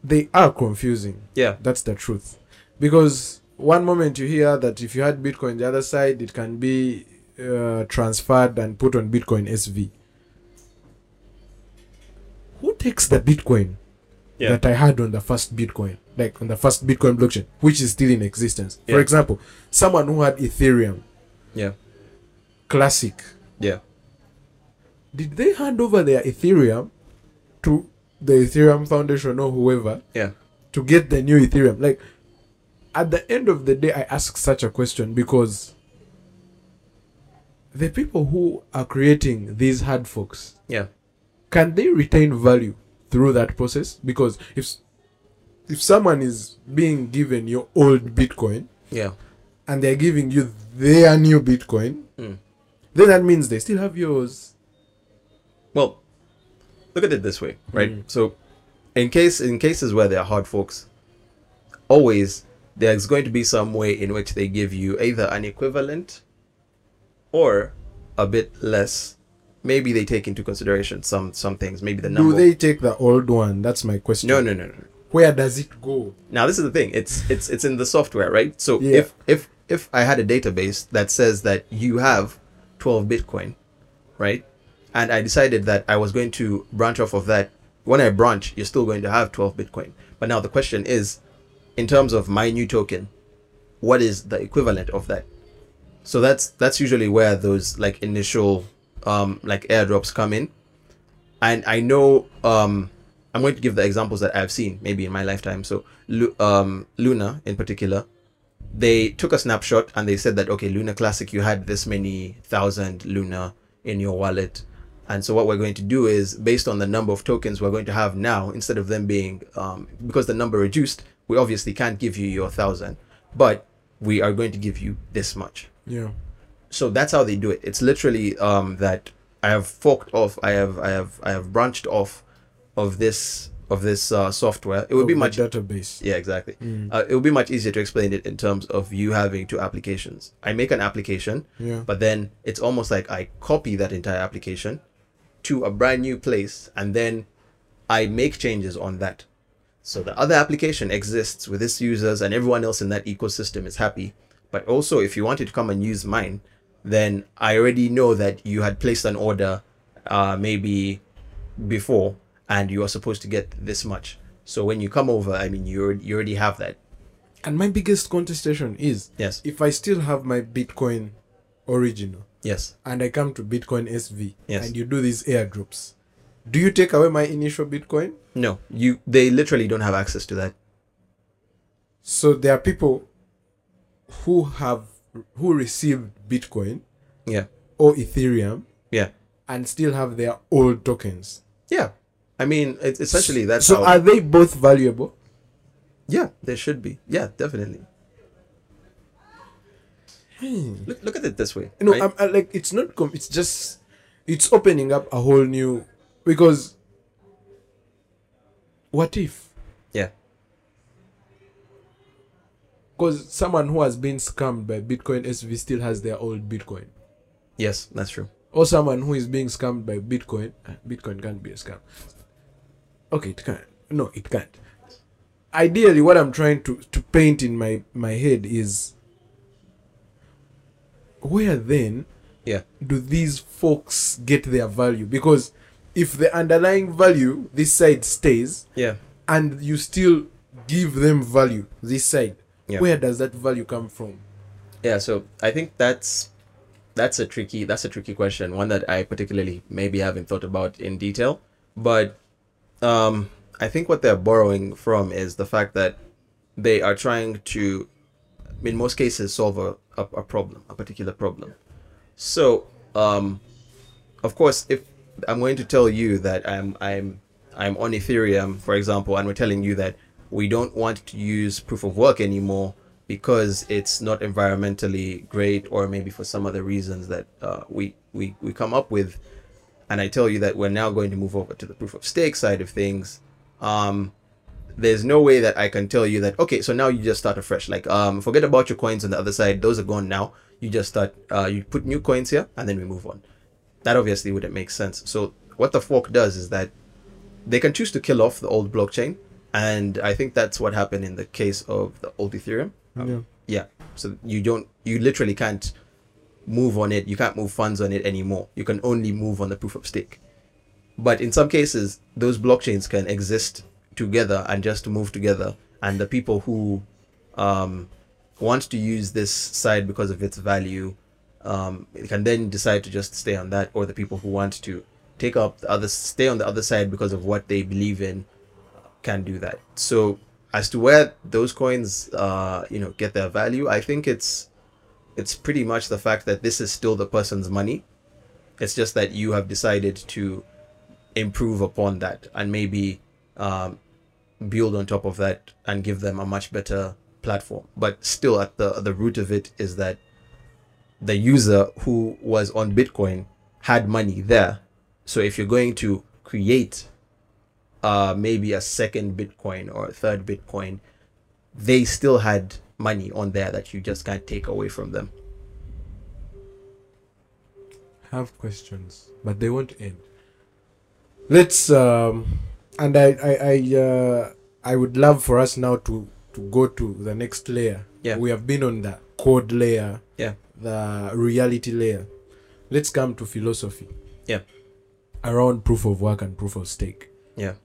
they are confusing. yeah That's the truth. Because one moment you hear that if you had Bitcoin, the other side it can be uh, transferred and put on Bitcoin SV. Takes the Bitcoin Yeah. that I had on the first Bitcoin, like on the first Bitcoin blockchain, which is still in existence? For example, someone who had Ethereum yeah Classic, yeah did they hand over their Ethereum to the Ethereum Foundation or whoever yeah to get the new Ethereum. Like at the end of the day, I ask such a question because the people who are creating these hard forks yeah can they retain value through that process? Because if if someone is being given your old Bitcoin yeah and they're giving you their new Bitcoin, Mm. then that means they still have yours. Well, look at it this way, right? Mm. So, in case in cases where there are hard forks, always there's going to be some way in which they give you either an equivalent or a bit less. Maybe they take into consideration some some things. Maybe the number. Do they take the old one? That's my question. No, no, no, no. Where does it go? Now this is the thing. It's it's it's in the software, right? So Yeah. if if if I had a database that says that you have 12 Bitcoin, right? And I decided that I was going to branch off of that. When I branch, you're still going to have 12 Bitcoin. But now the question is, in terms of my new token, what is the equivalent of that? So that's that's usually where those like initial um like airdrops come in. And I know um I'm going to give the examples that I've seen maybe in my lifetime. So um Luna in particular, they took a snapshot and they said that okay, Luna Classic, you had this many thousand Luna in your wallet. And so what we're going to do is based on the number of tokens we're going to have now, instead of them being um, because the number reduced, we obviously can't give you your thousand, but we are going to give you this much Yeah. So that's how they do it it's literally um that i have forked off i have i have i have branched off of this of this uh, software it would be much database. yeah exactly Mm. uh, it would be much easier to explain it in terms of you having two applications i make an application Yeah. but then it's almost like i copy that entire application to a brand new place and then i make changes on that so the other application exists with its users and everyone else in that ecosystem is happy but also if you wanted to come and use mine then i already know that you had placed an order uh, maybe before and you are supposed to get this much. So when you come over i mean you already, you already have that. And my biggest contestation is yes. if I still have my Bitcoin original yes. and I come to Bitcoin SV Yes. and you do these airdrops, do you take away my initial Bitcoin? no. You they literally don't have access to that. So there are people who have who received Bitcoin yeah or Ethereum yeah and still have their old tokens. Yeah, I mean, it's essentially that's so how. are they both valuable? Yeah, they should be. Yeah, definitely. Hmm. Look, look at it this way. you know right? I'm, I, like it's not com- it's just it's opening up a whole new because what if yeah, because someone who has been scammed by bitcoin sv still has their old bitcoin. Yes, that's true. or someone who is being scammed by bitcoin uh, bitcoin can't be a scam. Okay it can't. No it can't. Ideally what i'm trying to to paint in my my head is where then Yeah, do these folks get their value? Because if the underlying value this side stays yeah, and you still give them value this side Yeah. where does that value come from yeah. So I think that's that's a tricky that's a tricky question, one that I particularly maybe haven't thought about in detail. But um, I think what they're borrowing from is the fact that they are trying to, in most cases, solve a, a, a problem, a particular problem. So, um, of course, if I'm going to tell you that I'm I'm I'm on Ethereum, for example, and we're telling you that we don't want to use proof of work anymore because it's not environmentally great, or maybe for some other reasons that uh, we we we come up with, and I tell you that we're now going to move over to the proof of stake side of things. Um, there's no way that I can tell you that okay, so now you just start afresh. Like um, forget about your coins on the other side; those are gone now. You just start. Uh, you put new coins here, and then we move on. That obviously wouldn't make sense. So what the fork does is that they can choose to kill off the old blockchain, and I think that's what happened in the case of the old Ethereum. yeah Yeah. So you don't, you literally can't move on it. You can't move funds on it anymore. You can only move on the proof of stake. But in some cases, those blockchains can exist together and just move together. And the people who um, want to use this side because of its value um, can then decide to just stay on that, or the people who want to take up the other, stay on the other side because of what they believe in, can do that. So as to where those coins, uh, you know, get their value, I think it's it's pretty much the fact that this is still the person's money. It's just that you have decided to improve upon that and maybe um, build on top of that and give them a much better platform. But still, at the the root of it is that the user who was on Bitcoin had money there. So if you're going to create uh, maybe a second Bitcoin or a third Bitcoin, they still had money on there that you just can't take away from them. have questions but they won't end let's um and i i i uh i would love for us now to to go to the next layer Yeah. we have been on the code layer Yeah. the reality layer let's come to philosophy Yeah. around proof of work and proof of stake Yeah.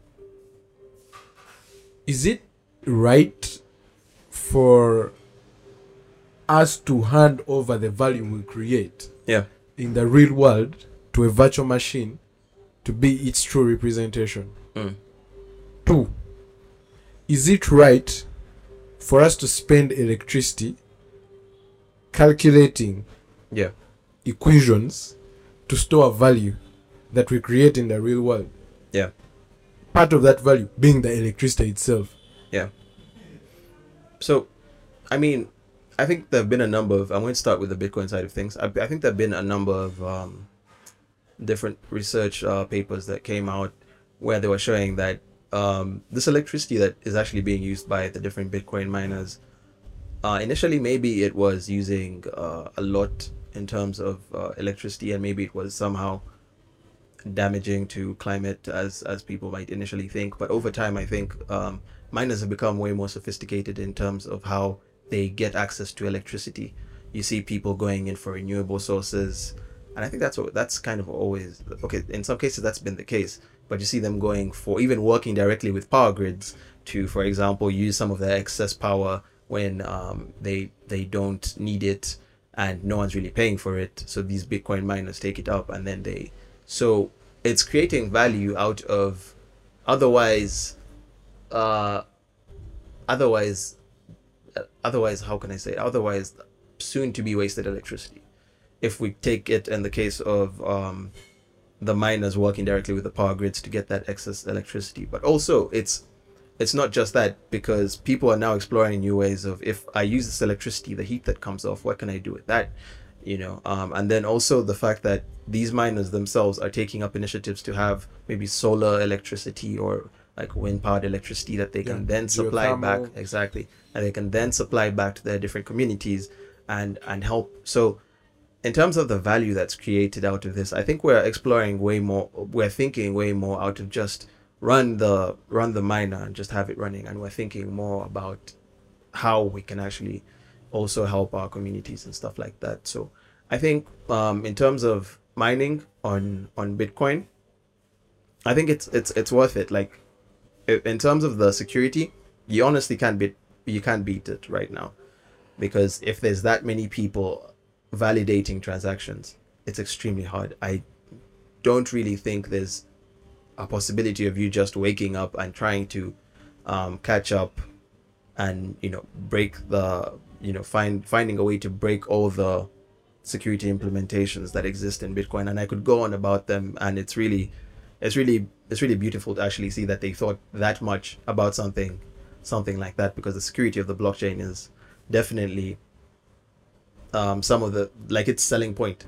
Is it right for us to hand over the value we create Yeah. in the real world to a virtual machine to be its true representation. Mm. Two, is it right for us to spend electricity calculating Yeah. equations to store a value that we create in the real world? Yeah. Part of that value being the electricity itself. Yeah. So, I mean, I think there have been a number of. I'm going to start with the Bitcoin side of things. I, I think there have been a number of um, different research uh, papers that came out where they were showing that um, this electricity that is actually being used by the different Bitcoin miners. Uh, initially, maybe it was using uh, a lot in terms of uh, electricity, and maybe it was somehow damaging to climate as as people might initially think. But over time, I think um, miners have become way more sophisticated in terms of how they get access to electricity. You see people going in for renewable sources, and I think that's what that's kind of always okay. In some cases, that's been the case, but you see them going for even working directly with power grids to, for example, use some of their excess power when um, they they don't need it and no one's really paying for it. So these Bitcoin miners take it up and then they so it's creating value out of otherwise uh otherwise otherwise how can I say otherwise soon to be wasted electricity. If we take it in the case of um the miners working directly with the power grids to get that excess electricity, but also it's it's not just that because people are now exploring new ways of if I use this electricity, the heat that comes off, what can I do with that? You know, um, and then also the fact that these miners themselves are taking up initiatives to have maybe solar electricity or like wind powered electricity that they can then supply back exactly, and they can then supply back to their different communities and and help. So in terms of the value that's created out of this, I think we're exploring way more. We're thinking way more out of just run the run the miner and just have it running, and we're thinking more about how we can actually also help our communities and stuff like that. So I think um, in terms of mining on on Bitcoin, I think it's it's it's worth it. Like in terms of the security, you honestly can't beat you can't beat it right now because if there's that many people validating transactions, it's extremely hard. I don't really think there's a possibility of you just waking up and trying to um, catch up and you know break the you know find finding a way to break all the security implementations that exist in Bitcoin. And I could go on about them, and it's really it's really it's really beautiful to actually see that they thought that much about something something like that because the security of the blockchain is definitely um, some of the like its selling point.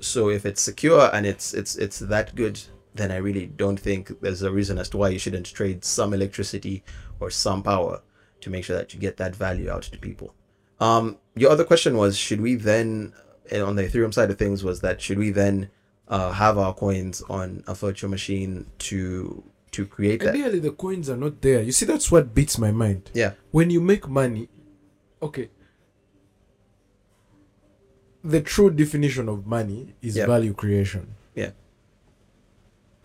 So if it's secure and it's it's it's that good, then I really don't think there's a reason as to why you shouldn't trade some electricity or some power to make sure that you get that value out to people. Um, your other question was, should we then, on the Ethereum side of things, was that should we then uh, have our coins on a virtual machine to to create that? Ideally, the coins are not there. You see, that's what beats my mind. Yeah, When you make money, okay. The true definition of money is Yeah. value creation. Yeah.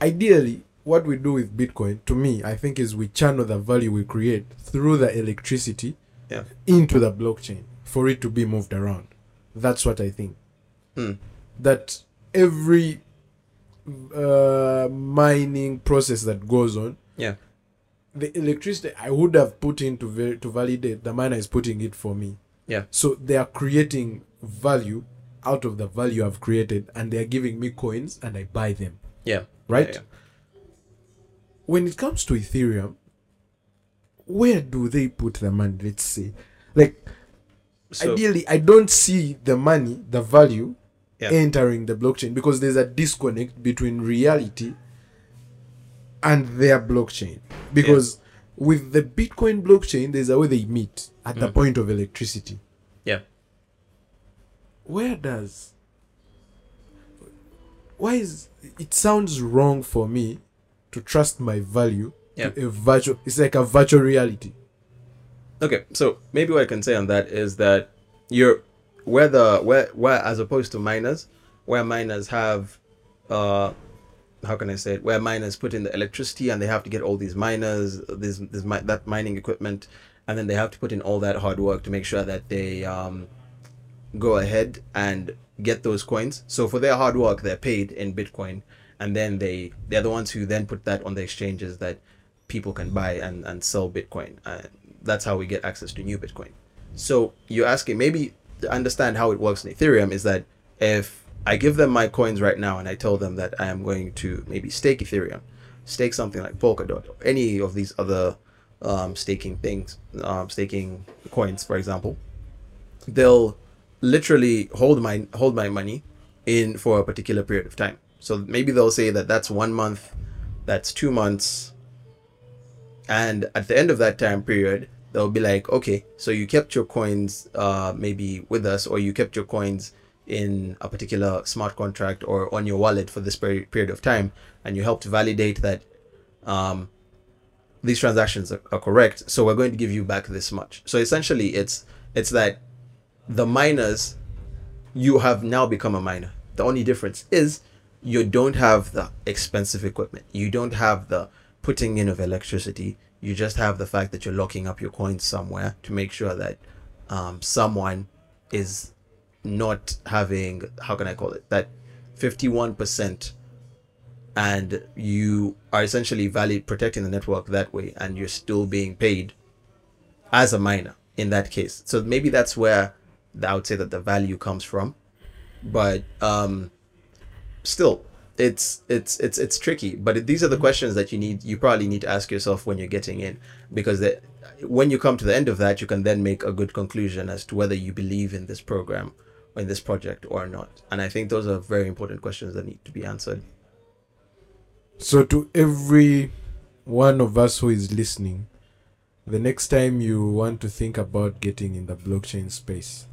Ideally, what we do with Bitcoin, to me, I think, is we channel the value we create through the electricity yeah, into the blockchain for it to be moved around. That's what I think. Hmm. That every uh, mining process that goes on, yeah, the electricity I would have put in to, ver- to validate, the miner is putting it for me. yeah, So they are creating value out of the value I've created, and they are giving me coins, and I buy them. yeah. Right? Yeah, When it comes to Ethereum, where do they put the money? Let's say, like So, ideally, I don't see the money, the value, Yeah. entering the blockchain because there's a disconnect between reality and their blockchain. Because with the Bitcoin blockchain, there's a way they meet at the Mm. point of electricity. yeah. Where does why is it sounds wrong for me to trust my value Yeah. a virtual it's like a virtual reality. Okay, so maybe what I can say on that is that you're where the where where as opposed to miners, where miners have uh how can I say it? Where miners put in the electricity and they have to get all these miners, this this that mining equipment, and then they have to put in all that hard work to make sure that they um go ahead and get those coins. So for their hard work, they're paid in Bitcoin, and then they they're the ones who then put that on the exchanges that people can buy and and sell Bitcoin. That's how we get access to new Bitcoin. So you're asking maybe to understand how it works in Ethereum is that if I give them my coins right now and I tell them that I am going to maybe stake Ethereum, stake something like Polkadot or any of these other um, staking things, um, staking coins, for example, they'll literally hold my hold my money in for a particular period of time. So maybe they'll say that that's one month, that's two months, and at the end of that time period, they'll be like, okay, so you kept your coins uh, maybe with us, or you kept your coins in a particular smart contract or on your wallet for this peri- period of time, and you helped validate that um, these transactions are, are correct. So we're going to give you back this much. So essentially, it's it's that the miners, you have now become a miner. The only difference is you don't have the expensive equipment. You don't have the putting in of electricity. You just have the fact that you're locking up your coins somewhere to make sure that um, someone is not having how can I call it that 51% and you are essentially valid protecting the network that way and you're still being paid as a miner in that case. So maybe that's where I would say that the value comes from. But um, still, it's it's it's it's tricky but it, these are the mm-hmm. questions that you need you probably need to ask yourself when you're getting in because the, when you come to the end of that you can then make a good conclusion as to whether you believe in this program or in this project or not. And i think those are very important questions that need to be answered. So, to every one of us who is listening, the next time you want to think about getting in the blockchain space,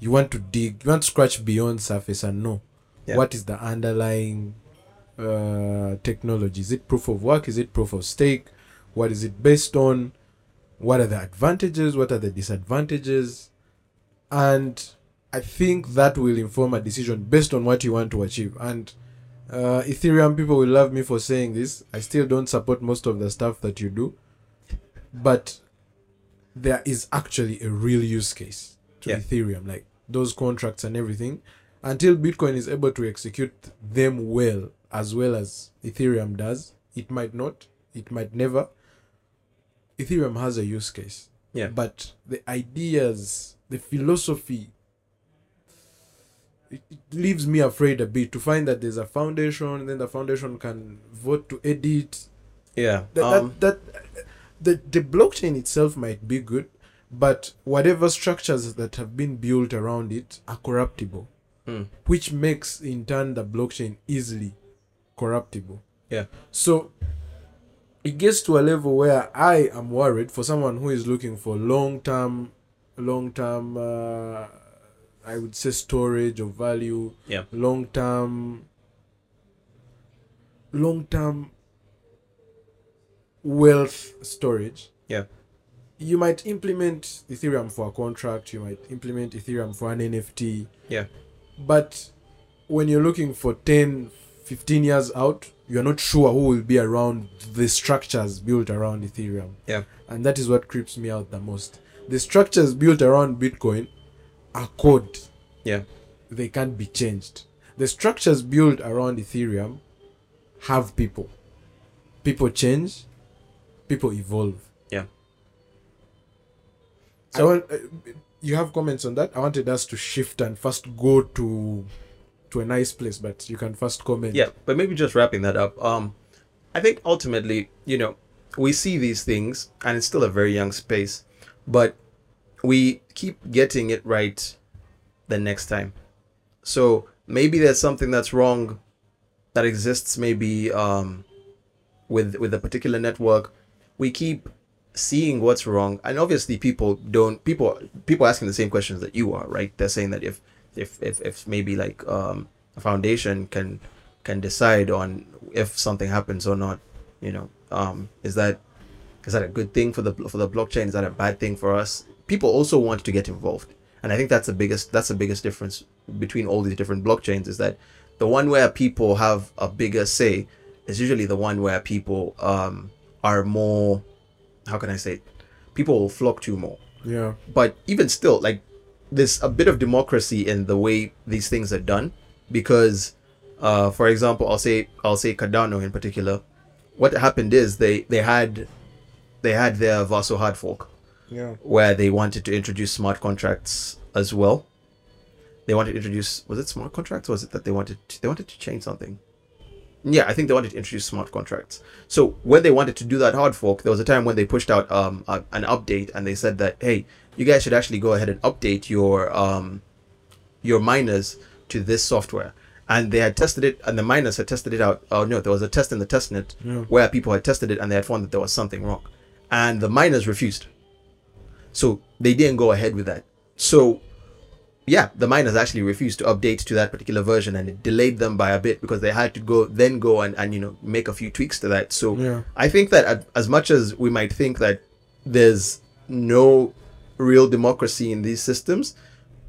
you want to dig, you want to scratch beyond surface and know Yeah. what is the underlying uh, technology. Is it proof of work? Is it proof of stake? What is it based on? What are the advantages? What are the disadvantages? And I think that will inform a decision based on what you want to achieve. And uh, Ethereum people will love me for saying this. I still don't support most of the stuff that you do, but there is actually a real use case to Yeah. Ethereum, like those contracts and everything. Until Bitcoin is able to execute them well, as well as Ethereum does, it might not, it might never. Ethereum has a use case, yeah but the ideas, the philosophy, it, it leaves me afraid a bit to find that there's a foundation, then the foundation can vote to edit. yeah That, um, that, that the the blockchain itself might be good, but whatever structures that have been built around it are corruptible, hmm, which makes in turn the blockchain easily corruptible. yeah. So it gets to a level where I am worried for someone who is looking for long term, long term, uh, I would say storage of value, yeah. long term, long term wealth storage. yeah. You might implement Ethereum for a contract, you might implement Ethereum for an NFT, yeah but when you're looking for 10 15 years out you're not sure who will be around the structures built around ethereum. Yeah. And that is what creeps me out the most. The structures built around bitcoin are code. Yeah. They can't be changed. The structures built around ethereum have people. People change people evolve. Yeah. So I want, uh, you have comments on that? I wanted us to shift and first go to to a nice place but you can first comment. Yeah but maybe just wrapping that up um i think ultimately you know we see these things and it's still a very young space but we keep getting it right the next time. So maybe there's something that's wrong that exists maybe um with with a particular network. We keep seeing what's wrong and obviously people don't people people asking the same questions that you are right? They're saying that if if if, if maybe like um a foundation can can decide on if something happens or not you know um is that is that a good thing for the for the blockchain? Is that a bad thing for us? People also want to get involved. And i think that's the biggest that's the biggest difference between all these different blockchains is that the one where people have a bigger say is usually the one where people um are more how can i say it? people will flock to more. Yeah. But even still like there's a bit of democracy in the way these things are done because uh for example i'll say i'll say cardano in particular. What happened is they they had they had their Vasil hard fork yeah. where they wanted to introduce smart contracts as well. They wanted to introduce was it smart contracts or was it that they wanted to, they wanted to change something yeah i think they wanted to introduce smart contracts. So when they wanted to do that hard fork there was a time when they pushed out um a, an update and they said that hey you guys should actually go ahead and update your um your miners to this software. And they had tested it and the miners had tested it out. Oh no there was a test in the testnet Yeah. where people had tested it and they had found that there was something wrong. And the miners refused. So they didn't go ahead with that. So yeah the miners actually refused to update to that particular version and it delayed them by a bit because they had to go then go and, and you know make a few tweaks to that so Yeah. i think that as much as we might think that there's no real democracy in these systems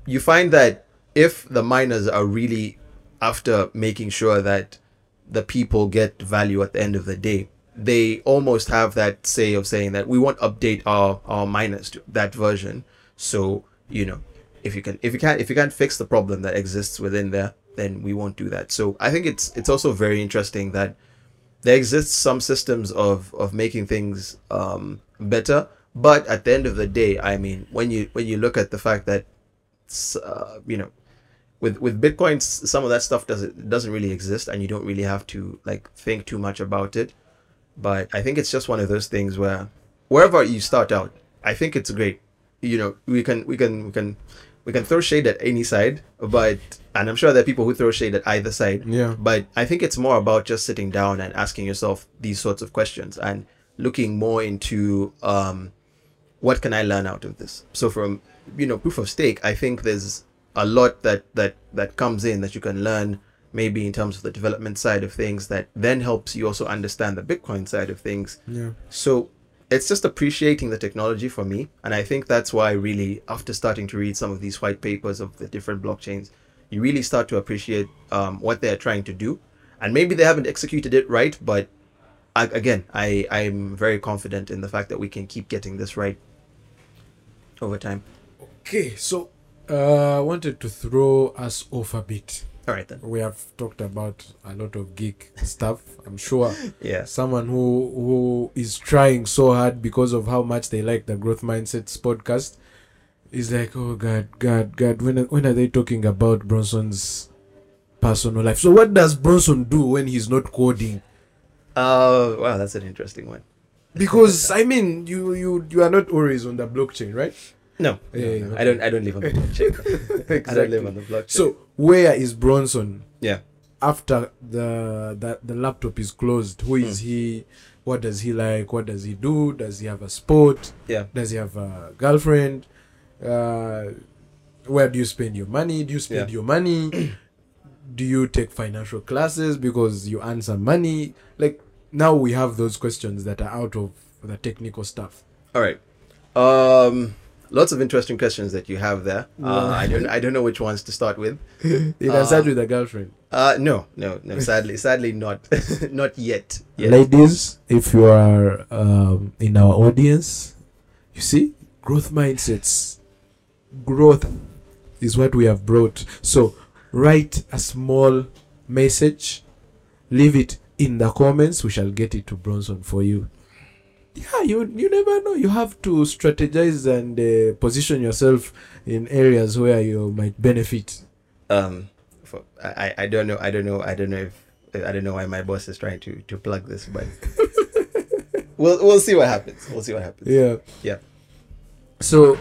you find that if the miners are really after making sure that the people get value at the end of the day they almost have that say of saying that we won't update our our miners to that version so you know if you can if you can't if you can't fix the problem that exists within there then we won't do that so i think it's it's also very interesting that there exists some systems of of making things um better but at the end of the day i mean when you when you look at the fact that uh, you know with with Bitcoin, some of that stuff doesn't doesn't really exist, and you don't really have to like think too much about it. But I think it's just one of those things where wherever you start out, I think it's great. You know, we can we can we can we can throw shade at any side, but and I'm sure there are people who throw shade at either side. Yeah. But I think it's more about just sitting down and asking yourself these sorts of questions and looking more into um, what can I learn out of this. So from you know proof of stake, I think there's a lot that that that comes in that you can learn maybe in terms of the development side of things that then helps you also understand the Bitcoin side of things. Yeah. So it's just appreciating the technology for me. And I think that's why really after starting to read some of these white papers of the different blockchains, you really start to appreciate um, what they're trying to do. And maybe they haven't executed it right, but I, again, I, I'm very confident in the fact that we can keep getting this right over time. Okay, so uh, I wanted to throw us off a bit. All right then. We have talked about a lot of geek stuff. I'm sure Yeah. someone who who is trying so hard because of how much they like the Growth Mindsets podcast is like, oh God, God, God, when are- when are they talking about Bronson's personal life? So what does Bronson do when he's not coding? Uh, wow, that's an interesting one. Because I mean, you you you are not always on the blockchain, right? No, no, Yeah, no. I don't. I don't live on the blockchain. I don't live on the blockchain. So where is Bronson yeah. after the the, the laptop is closed? Who is Hmm. he? What does he like? What does he do? Does he have a sport? Yeah. Does he have a girlfriend? Uh, where do you spend your money? Do you spend Yeah. your money? do you take financial classes because you earn some money? Like now we have those questions that are out of the technical stuff. All right. Um, lots of interesting questions that you have there. Uh, I don't. I don't know which ones to start with. You can Uh, start with a girlfriend. Uh, no, no, no. Sadly, sadly, not, not yet. Yet. Ladies, if you are um, in our audience, you see, growth mindsets, growth is what we have brought. So, write a small message, leave it in the comments. We shall get it to Bronson for you. Yeah, you you never know. You have to strategize and uh, position yourself in areas where you might benefit. Um, for, I, I- don't know. I don't know. I don't know if I don't know why my boss is trying to to plug this, but we'll we'll see what happens. We'll see what happens. Yeah. Yeah. So,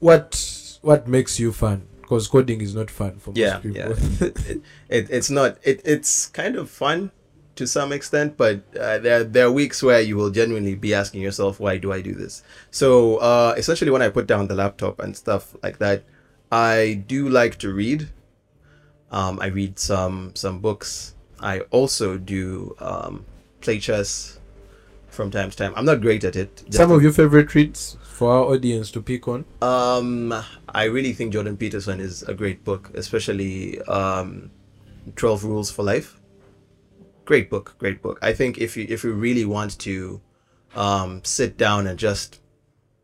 what what makes you fun? Because coding is not fun for yeah, most people. yeah. it, it, it's not. It, it's kind of fun to some extent, but uh, there there are weeks where you will genuinely be asking yourself, "Why do I do this?" So uh, essentially, when I put down the laptop and stuff like that, I do like to read. Um, I read some some books. I also do um, play chess from time to time. I'm not great at it. Some of your favorite reads for our audience to pick on. Um, I really think Jordan Peterson is a great book, especially um, Twelve Rules for Life. Great book, great book. I think if you if you really want to um, sit down and just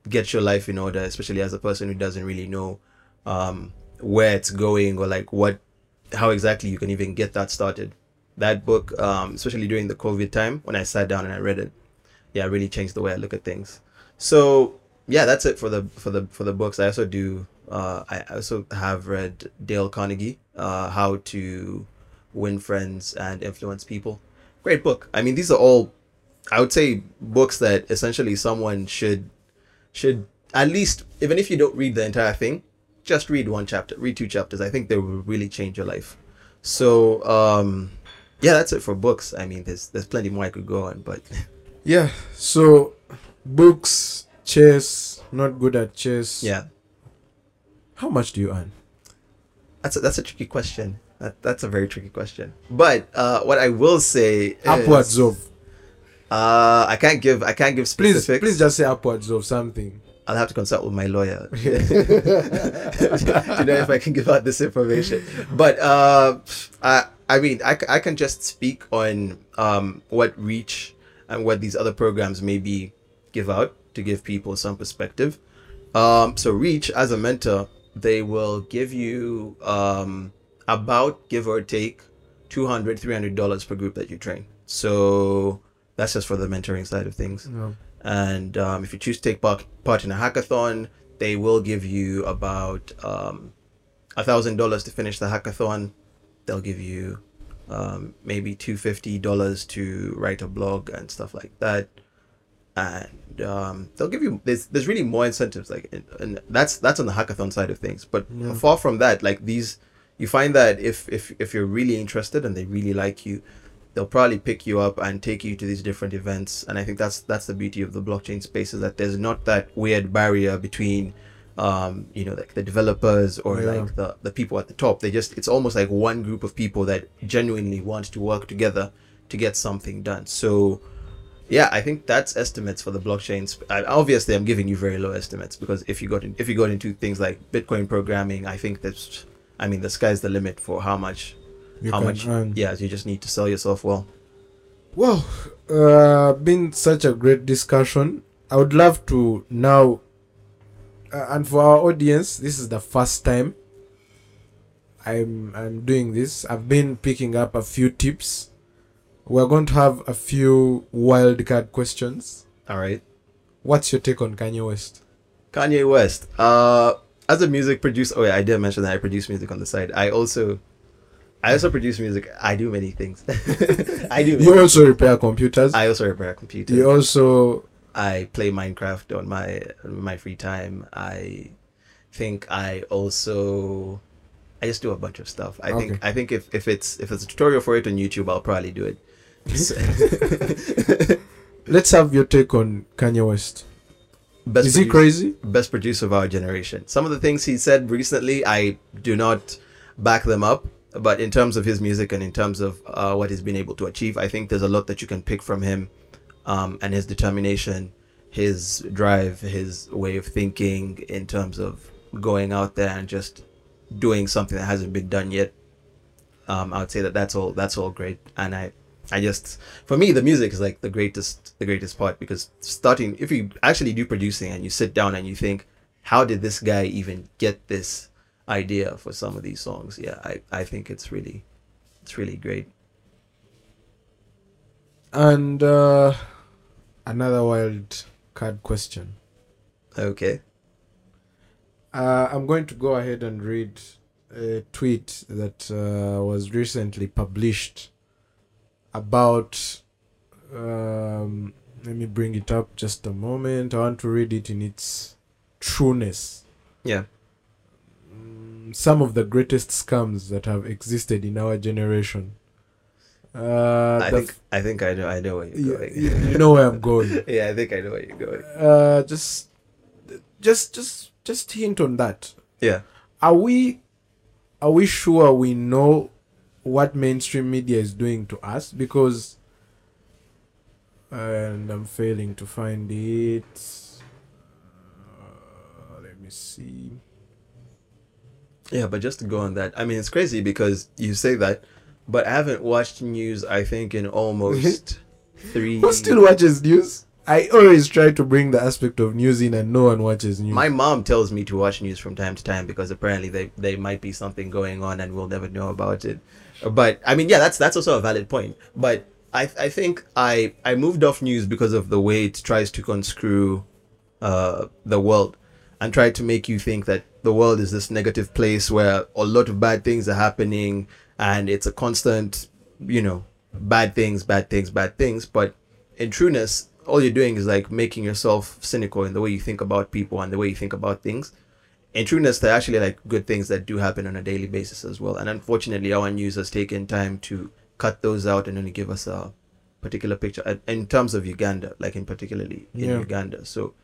get your life in order, especially as a person who doesn't really know um, where it's going or like what how exactly you can even get that started. That book, um, especially during the COVID time when I sat down and I read it, yeah, really changed the way I look at things. So yeah, that's it for the for the for the books. I also do. Uh, I also have read Dale Carnegie, uh, How to Win Friends and Influence People. Great book. I mean, these are all, I would say, books that essentially someone should should at least, even if you don't read the entire thing, just read one chapter, read two chapters. I think they will really change your life. So um, yeah, that's it for books. I mean, there's there's plenty more I could go on, but Yeah. So, books, chess. Not good at chess. yeah. How much do you earn? That's a, that's a tricky question. That, that's a very tricky question. But uh, what I will say is, Upwards of. Uh, I can't give I can't give Please, specifics. please just say upwards of something. I'll have to consult with my lawyer to know if I can give out this information. But uh, I I mean I, I can just speak on um what Reach and what these other programs maybe give out to give people some perspective. Um, so Reach as a mentor, they will give you um about give or take 200 300 dollars per group that you train. So that's just for the mentoring side of things. No. And um, if you choose to take part, part in a hackathon, they will give you about um, a thousand dollars to finish the hackathon. They'll give you um, maybe two fifty dollars to write a blog and stuff like that. And um, they'll give you there's there's really more incentives like and, and that's that's on the hackathon side of things. But Yeah. far from that, like these, you find that if if if you're really interested and they really like you, they'll probably pick you up and take you to these different events. And I think that's that's the beauty of the blockchain space is that there's not that weird barrier between um, you know, like the developers or Yeah. like the, the people at the top. They just it's almost like one group of people that genuinely want to work together to get something done. So yeah, I think that's estimates for the blockchains. And obviously, I'm giving you very low estimates because if you got in, if you got into things like Bitcoin programming, I think that's, I mean, the sky's the limit for how much, You how much. earn. Yeah, you just need to sell yourself well. Well, uh, been such a great discussion. I would love to now, uh, and for our audience, this is the first time I'm I'm doing this. I've been picking up a few tips. We're going to have a few wildcard questions. All right, What's your take on Kanye West? Kanye West. Uh, as a music producer, oh yeah, I did mention that I produce music on the side. I also, I also produce music. I do many things. I do. You also repair computers. I also repair computers. you also I play Minecraft on my on my free time. I think I also I just do a bunch of stuff. I think I think if, if it's if it's a tutorial for it on YouTube, I'll probably do it. Let's have your take on Kanye West. Best Is he producer- crazy? Best producer of our generation. Some of the things he said recently, I do not back them up. But in terms of his music and in terms of uh, what he's been able to achieve, I think there's a lot that you can pick from him, um, and his determination, his drive, his way of thinking in terms of going out there and just doing something that hasn't been done yet. Um, I would say that that's all. That's all great, and I, I just for me the music is like the greatest, the greatest part because starting if you actually do producing and you sit down and you think, how did this guy even get this idea for some of these songs? Yeah, I, I think it's really, it's really great. And uh, another wild card question. Okay. Uh, I'm going to go ahead and read a tweet that uh, was recently published about. Um, let me bring it up just a moment. I want to read it in its trueness. Yeah. Mm, Some of the greatest scams that have existed in our generation. Uh, I think I think I know I know where you're going. you- you know where I'm going. yeah, I think I know where you're going. Uh, just, just, just, just hint on that. Yeah. are we are we sure we know what mainstream media is doing to us because and i'm failing to find it uh, let me see Yeah, but just to go on that, I mean, it's crazy because you say that, but I haven't watched news. I think in almost three. who still watches news i always try to bring the aspect of news in and no one watches news My mom tells me to watch news from time to time because apparently they there might be something going on and we'll never know about it. But I mean, yeah, that's that's also a valid point. But I I think I I moved off news because of the way it tries to conscrew uh the world and try to make you think that the world is this negative place where a lot of bad things are happening and it's a constant, you know, bad things, bad things, bad things. But in trueness, all you're doing is like making yourself cynical in the way you think about people and the way you think about things. In trueness, there are actually like good things that do happen on a daily basis as well. And unfortunately, our news has taken time to cut those out and only give us a particular picture in terms of Uganda, like in particularly in Yeah. Uganda. So,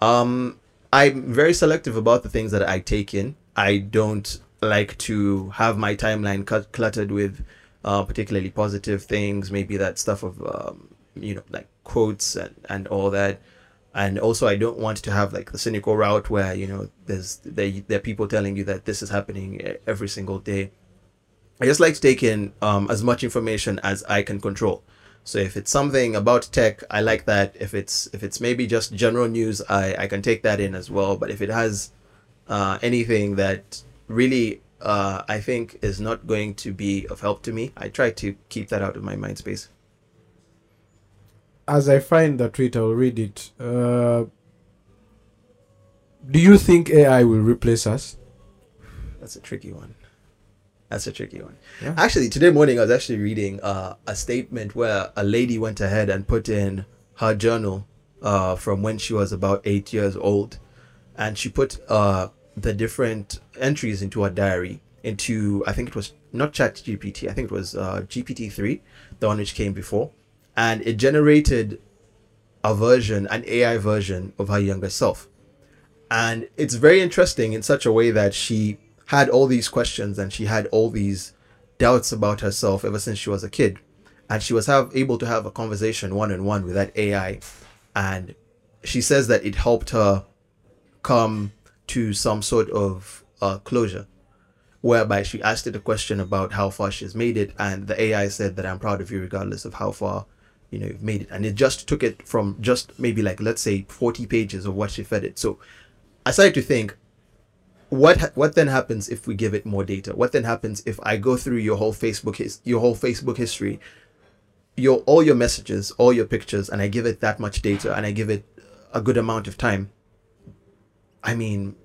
um, I'm very selective about the things that I take in. I don't like to have my timeline cut, cluttered with uh, particularly positive things, maybe that stuff of, um, you know, like quotes and, and all that. And also, I don't want to have like the cynical route where, you know, there's there, there are people telling you that this is happening e- every single day. I just like to take in um, as much information as I can control. So if it's something about tech, I like that. If it's if it's maybe just general news, I, I can take that in as well. But if it has uh, anything that really uh, I think is not going to be of help to me, I try to keep that out of my mind space. as i find the tweet i'll read it uh, do you think ai will replace us that's a tricky one. That's a tricky one. Yeah. Actually, today morning I was actually reading uh, a statement where a lady went ahead and put in her journal uh, from when she was about eight years old, and she put uh, the different entries into her diary into I think it was not Chat GPT, I think it was uh, GPT three, the one which came before, and it generated a version, an AI version of her younger self and it's very interesting in such a way that she had all these questions and she had all these doubts about herself ever since she was a kid. And she was have, able to have a conversation one-on-one with that ai and she says that it helped her come to some sort of uh, closure whereby she asked it a question about how far she's made it. And the ai said that i'm proud of you regardless of how far you know you've made it. And it just took it from just maybe like let's say 40 pages of what she fed it. So I started to think, what what then happens if we give it more data? What then happens if I go through your whole Facebook his- your whole Facebook history, your all your messages, all your pictures, and I give it that much data, and I give it a good amount of time? I mean,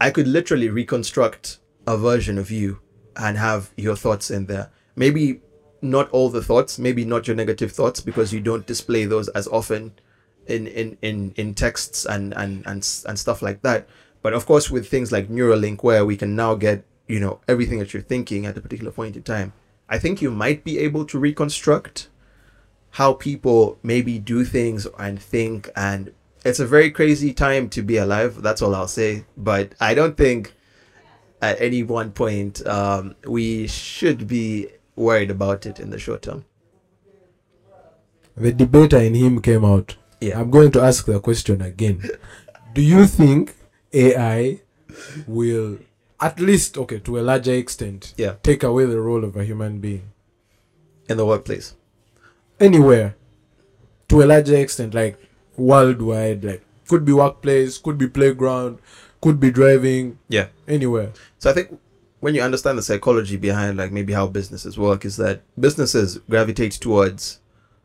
I could literally reconstruct a version of you and have your thoughts in there. Maybe not all the thoughts, maybe not your negative thoughts because you don't display those as often in in in in texts and and and and stuff like that but of course with things like neuralink where we can now get you know everything that you're thinking at a particular point in time i think you might be able to reconstruct how people maybe do things and think and it's a very crazy time to be alive that's all i'll say but i don't think at any one point um, we should be worried about it in the short term The debater in him came out. Yeah. I'm going to ask the question again. Do you think AI will, at least, okay, to a larger extent, Yeah. take away the role of a human being? in the workplace Anywhere, to a larger extent, like worldwide, like could be workplace, could be playground, could be driving, yeah anywhere. So I think when you understand the psychology behind like maybe how businesses work is that businesses gravitate towards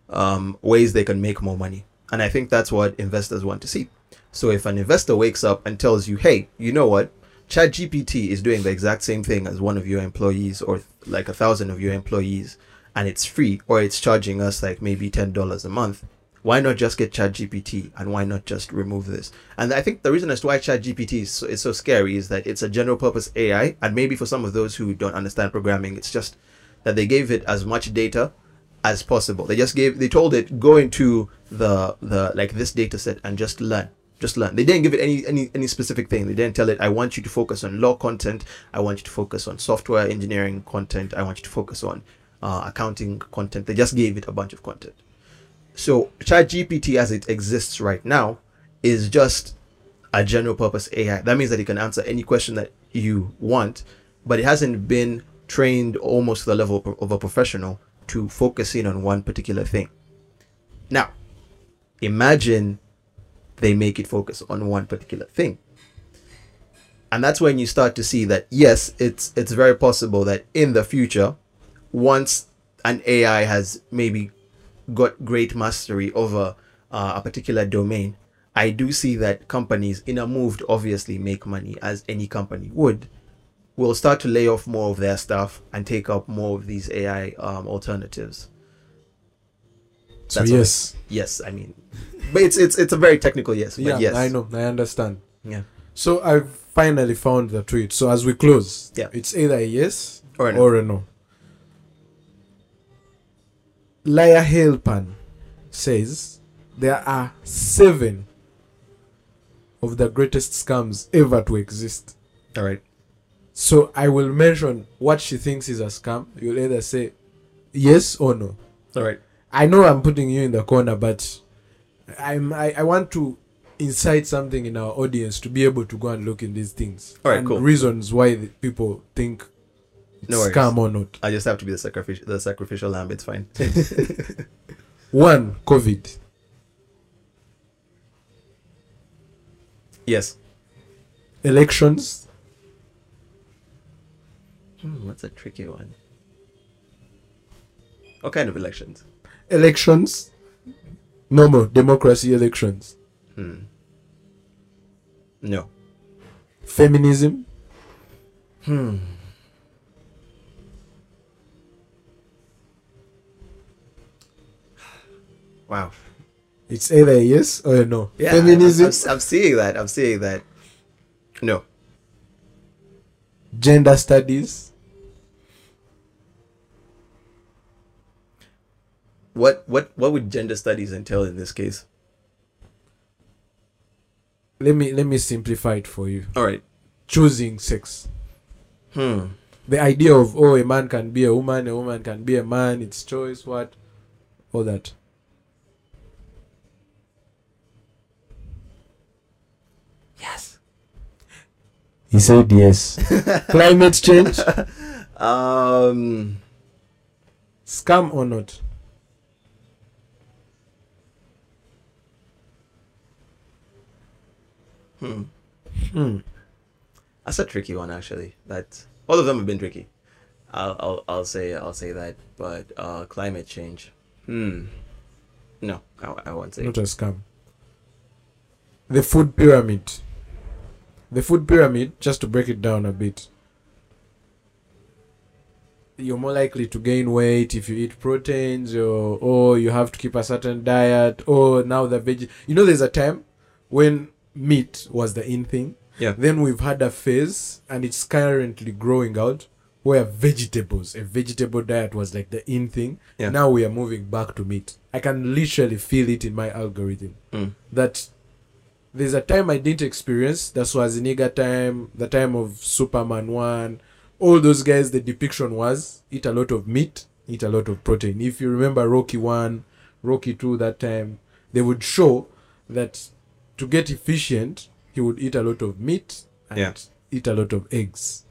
um, ways they can make more money, and I think that's what investors want to see. So if an investor wakes up and tells you, "Hey, you know what? ChatGPT is doing the exact same thing as one of your employees, or like a thousand of your employees, and it's free, or it's charging us like maybe ten dollars a month." Why not just get ChatGPT and why not just remove this? And I think the reason as to why ChatGPT is so, is so scary is that it's a general purpose AI, and maybe for some of those who don't understand programming, it's just that they gave it as much data as possible. They just gave, they told it go into the the like this data set and just learn, just learn. They didn't give it any any any specific thing. They didn't tell it I want you to focus on law content. I want you to focus on software engineering content. I want you to focus on uh, accounting content. They just gave it a bunch of content. So ChatGPT as it exists right now is just a general purpose AI. That means that it can answer any question that you want, but it hasn't been trained almost to the level of- of a professional to focus in on one particular thing. Now, imagine they make it focus on one particular thing. And that's when you start to see that yes, it's it's very possible that in the future, once an AI has maybe got great mastery over uh, a particular domain, I do see that companies, in a move to obviously make money, as any company would, will start to lay off more of their staff and take up more of these AI um, alternatives. So That's I- yes, Yes, I mean, but it's it's it's a very technical yes. Yeah, yes, I know, I understand. Yeah, So I've finally found the tweet. So as we close, Yeah. it's either a yes Or a no. or a no. Layah Heilpern says there are seven of the greatest scams ever to exist. all right. So I will mention what she thinks is a scam. You'll either say yes or no. All right. I know I'm putting you in the corner, but I'm I, I want to incite something in our audience to be able to go and look in these things. All right, and cool. Reasons why the people think it's No worries. scam or not. I just have to be the sacrificial the sacrificial lamb. It's fine. One, COVID. yes. Elections. Hmm, what's a tricky one? What kind of elections? Elections. Normal democracy elections. Hmm. No. Feminism. Hmm. Wow. It's either a yes or a no. Yeah, Feminism, I'm, I'm, I'm seeing that. I'm seeing that. No. gender studies, What what what would gender studies entail in this case? let me let me simplify it for you. All right. Choosing sex. Hmm. The idea of oh a man can be a woman, a woman can be a man, it's choice, what all that. Yes. He said yes. Climate change, Um. scam or not? Hmm. Hmm. That's a tricky one, actually. That all of them have been tricky. I'll I'll, I'll say I'll say that. But uh, climate change. Hmm. No, I, I won't say. Not a scam. The food pyramid. The food pyramid, just to break it down a bit. You're more likely to gain weight if you eat proteins, or or you have to keep a certain diet, or now the veg. You know, there's a time when meat was the in thing. Yeah. Then we've had a phase, and it's currently growing out, where vegetables, a vegetable diet was like the in thing. Yeah. Now we are moving back to meat. I can literally feel it in my algorithm Hmm. that there's a time I didn't experience the Schwarzenegger time, the time of Superman 1, all those guys, the depiction was eat a lot of meat, eat a lot of protein. If you remember Rocky 1, Rocky 2, that time, they would show that to get efficient, he would eat a lot of meat and Yeah. eat a lot of eggs.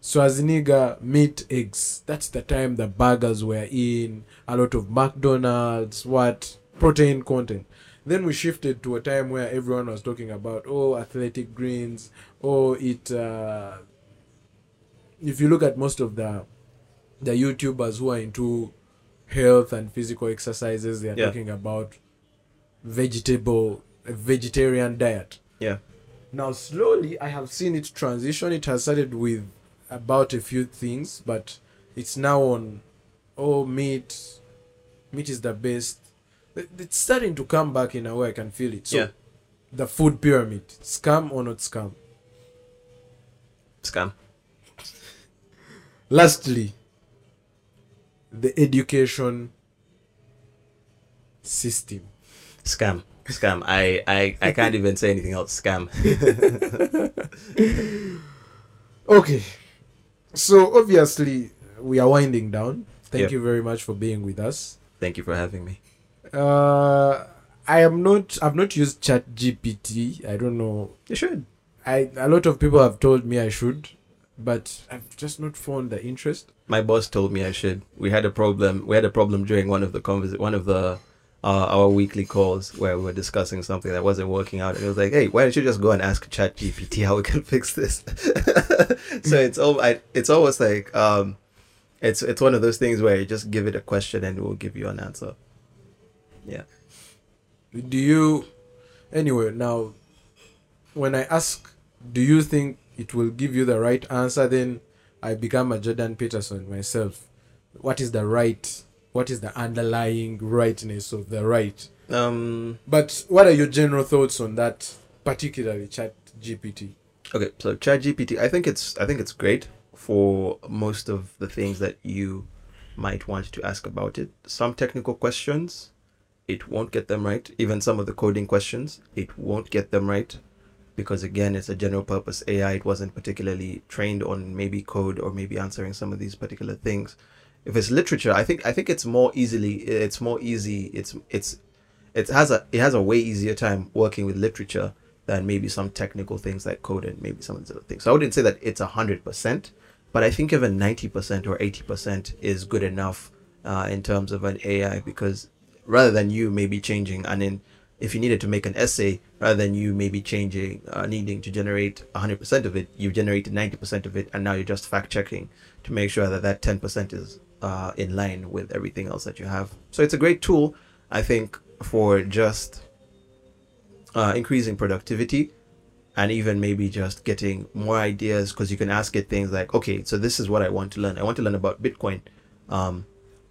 So as Schwarzenegger, meat, eggs. That's the time the burgers were in, a lot of McDonald's, what, protein content. Then we shifted to a time where everyone was talking about, oh, athletic greens, oh, it, uh, if you look at most of the, the YouTubers who are into health and physical exercises, they are Yeah. talking about vegetable, a vegetarian diet. Yeah. Now, slowly, I have seen it transition. It has started with about a few things, but it's now on, oh, meat. Meat is the best. It's starting to come back in a way I can feel it. So, Yeah. the food pyramid, scam or not scam? Scam. Lastly, the education system. Scam. Scam. I, I, I can't even say anything else. Scam. Okay. So, obviously, we are winding down. Thank Yep. you very much for being with us. Thank you for having me. Uh, I am not. I've not used Chat GPT. I don't know. You should. I a lot of people have told me I should, but I've just not found the interest. My boss told me I should. We had a problem. We had a problem during one of the convers- one of the uh, our weekly calls where we were discussing something that wasn't working out, and it was like, "Hey, why don't you just go and ask ChatGPT how we can fix this?" so it's all. It's almost like um, it's it's one of those things where you just give it a question and it will give you an answer. Yeah. Do you, anyway? Now, when I ask, do you think it will give you the right answer? Then I become a Jordan Peterson myself. What is the right? What is the underlying rightness of the right? Um. But what are your general thoughts on that, particularly Chat GPT? Okay, so ChatGPT, I think it's I think it's great for most of the things that you might want to ask about it. Some technical questions, it won't get them right. Even some of the coding questions, it won't get them right because again, it's a general purpose AI. It wasn't particularly trained on maybe code or maybe answering some of these particular things. If it's literature, I think I think it's more easily it's more easy. It's it's it has a it has a way easier time working with literature than maybe some technical things like code and maybe some of these other things. So I wouldn't say that it's a hundred percent, but I think even ninety percent or eighty percent is good enough uh, in terms of an AI because rather than you maybe changing and then if you needed to make an essay rather than you maybe changing uh, needing to generate 100% of it you've generated 90% of it and now you're just fact checking to make sure that that 10% is uh, in line with everything else that you have so it's a great tool i think for just uh, increasing productivity and even maybe just getting more ideas because you can ask it things like, okay, so this is what I want to learn. I want to learn about Bitcoin. Um,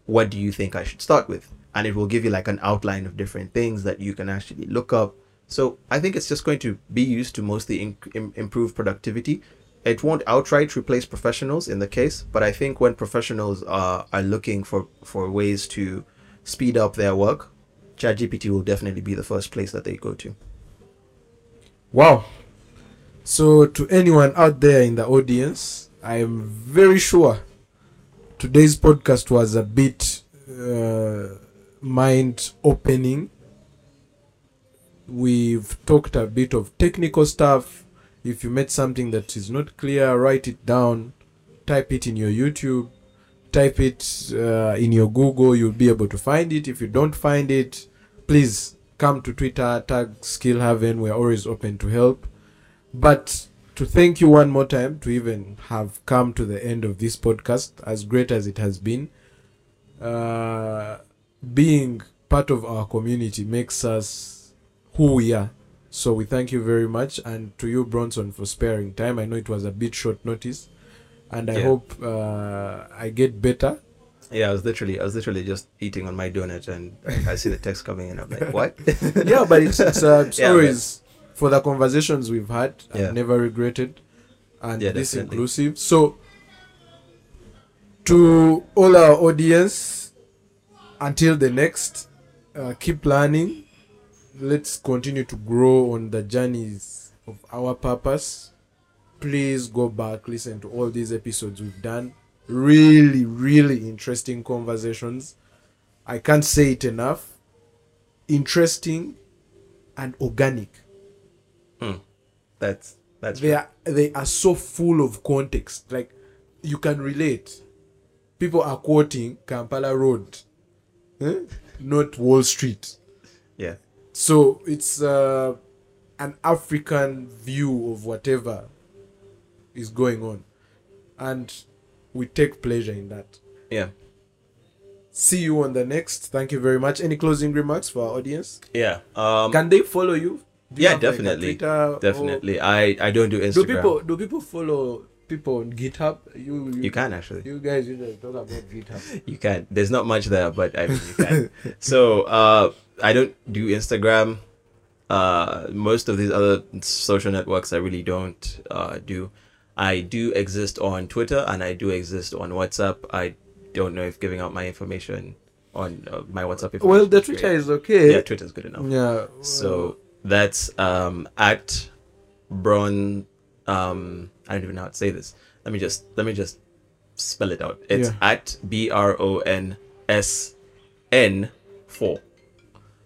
what do you think I should start with? And it will give you like an outline of different things that you can actually look up. So I think it's just going to be used to mostly improve productivity. It won't outright replace professionals in the case, but I think when professionals are, are looking for, for ways to speed up their work, ChatGPT will definitely be the first place that they go to. Wow. So, to anyone out there in the audience, I am very sure today's podcast was a bit uh, mind opening. We've talked a bit of technical stuff. If you met something that is not clear, write it down, type it in your YouTube, type it uh, in your Google, you'll be able to find it. If you don't find it, please come to Twitter, tag Skill Haven. We're always open to help. But to thank you one more time to even have come to the end of this podcast, as great as it has been. Uh, being part of our community makes us who we are. So we thank you very much, and to you, Bronson, for sparing time. I know it was a bit short notice, and I Yeah. hope uh, I get better. Yeah, I was literally, I was literally just eating on my donut, and I see the text coming in. I'm like, what? yeah, but it's it's, uh, it's Yeah, for the conversations we've had. Yeah. I've never regretted, and Yeah, this definitely. inclusive. So, to all our audience, until the next, uh, keep learning. Let's continue to grow on the journeys of our purpose. Please go back, listen to all these episodes we've done. Really, really interesting conversations. I can't say it enough. Interesting and organic. That's that's They are they are so full of context. Like you can relate. People are quoting Kampala Road, eh? not Wall Street. yeah, So it's uh, an African view of whatever is going on, and we take pleasure in that. yeah, See you on the next. Thank you very much. Any closing remarks for our audience? yeah. Um, Can they follow you? Do you yeah, like, definitely, or- definitely. I I don't do Instagram. Do people do people follow people on GitHub? You you, You can actually. You guys usually talk about GitHub. You can. There's not much there, but I mean, you can. so uh, I don't do Instagram. Uh, most of these other social networks I really don't uh, do. I do exist on Twitter and I do exist on WhatsApp. I don't know if giving out my information on uh, my WhatsApp. Information Well, the Twitter great. is okay. yeah, Twitter's good enough. Yeah. So that's um at Bron um I don't even know how to say this. Let me just let me just spell it out. It's Yeah. at B R O N S N four.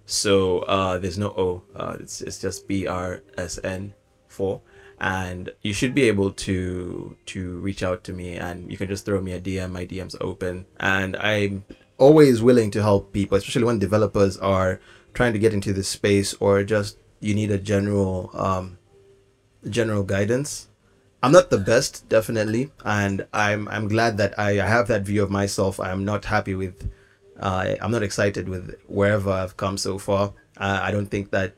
So uh there's no O. Uh it's it's just B R S N four. And you should be able to to reach out to me and you can just throw me a DM. My DM's open. And I'm always willing to help people, especially when developers are trying to get into this space or just you need a general um general guidance i'm not the best definitely and i'm i'm glad that i have that view of myself i'm not happy with uh, i'm not excited with wherever i've come so far uh, i don't think that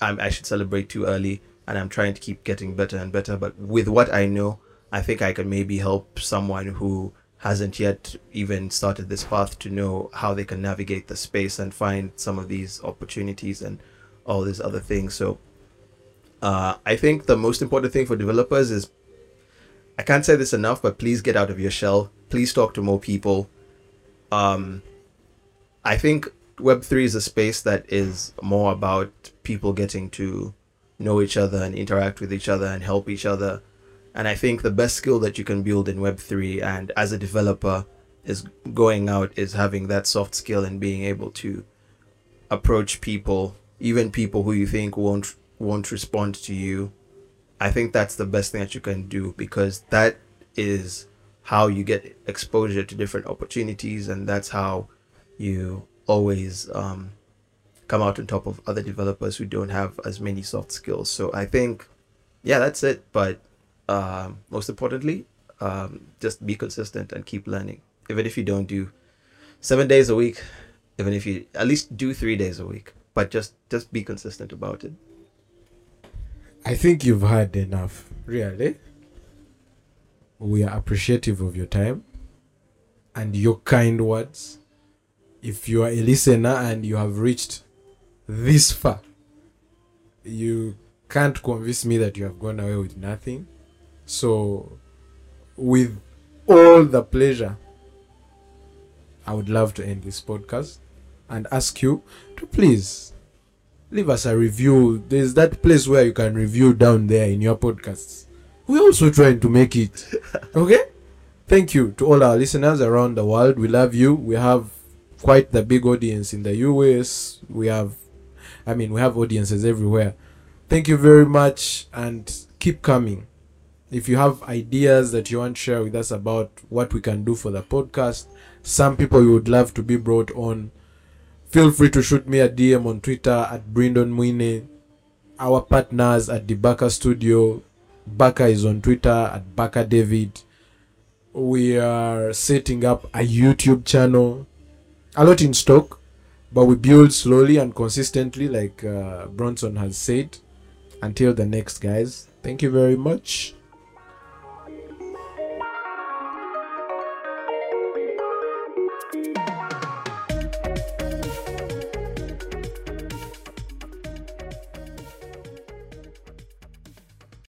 I'm, i should celebrate too early and i'm trying to keep getting better and better but with what i know i think i can maybe help someone who hasn't yet even started this path to know how they can navigate the space and find some of these opportunities and all these other things. So uh, I think the most important thing for developers is I can't say this enough, but please get out of your shell. Please talk to more people. Um, I think Web3 is a space that is more about people getting to know each other and interact with each other and help each other. And I think the best skill that you can build in Web3 and as a developer is going out is having that soft skill and being able to approach people, even people who you think won't won't respond to you. I think that's the best thing that you can do because that is how you get exposure to different opportunities and that's how you always um, come out on top of other developers who don't have as many soft skills. So I think, yeah, that's it. But um, most importantly, um, just be consistent and keep learning. Even if you don't do seven days a week, even if you at least do three days a week, but just just be consistent about it. I think you've had enough. Really. We are appreciative of your time and your kind words. If you are a listener and you have reached this far, you can't convince me that you have gone away with nothing. So, with all the pleasure, I would love to end this podcast and ask you to please leave us a review. There's that place where you can review down there in your podcasts. We're also trying to make it. Okay? Thank you to all our listeners around the world. We love you. We have quite the big audience in the US. We have, I mean, we have audiences everywhere. Thank you very much and keep coming. If you have ideas that you want to share with us about what we can do for the podcast, some people you would love to be brought on, feel free to shoot me a DM on Twitter at Brindon Mwine. Our partners at the Baka Studio, Baka is on Twitter at Baka David. We are setting up a YouTube channel, a lot in stock, but we build slowly and consistently, like uh, Bronson has said. Until the next, guys. Thank you very much.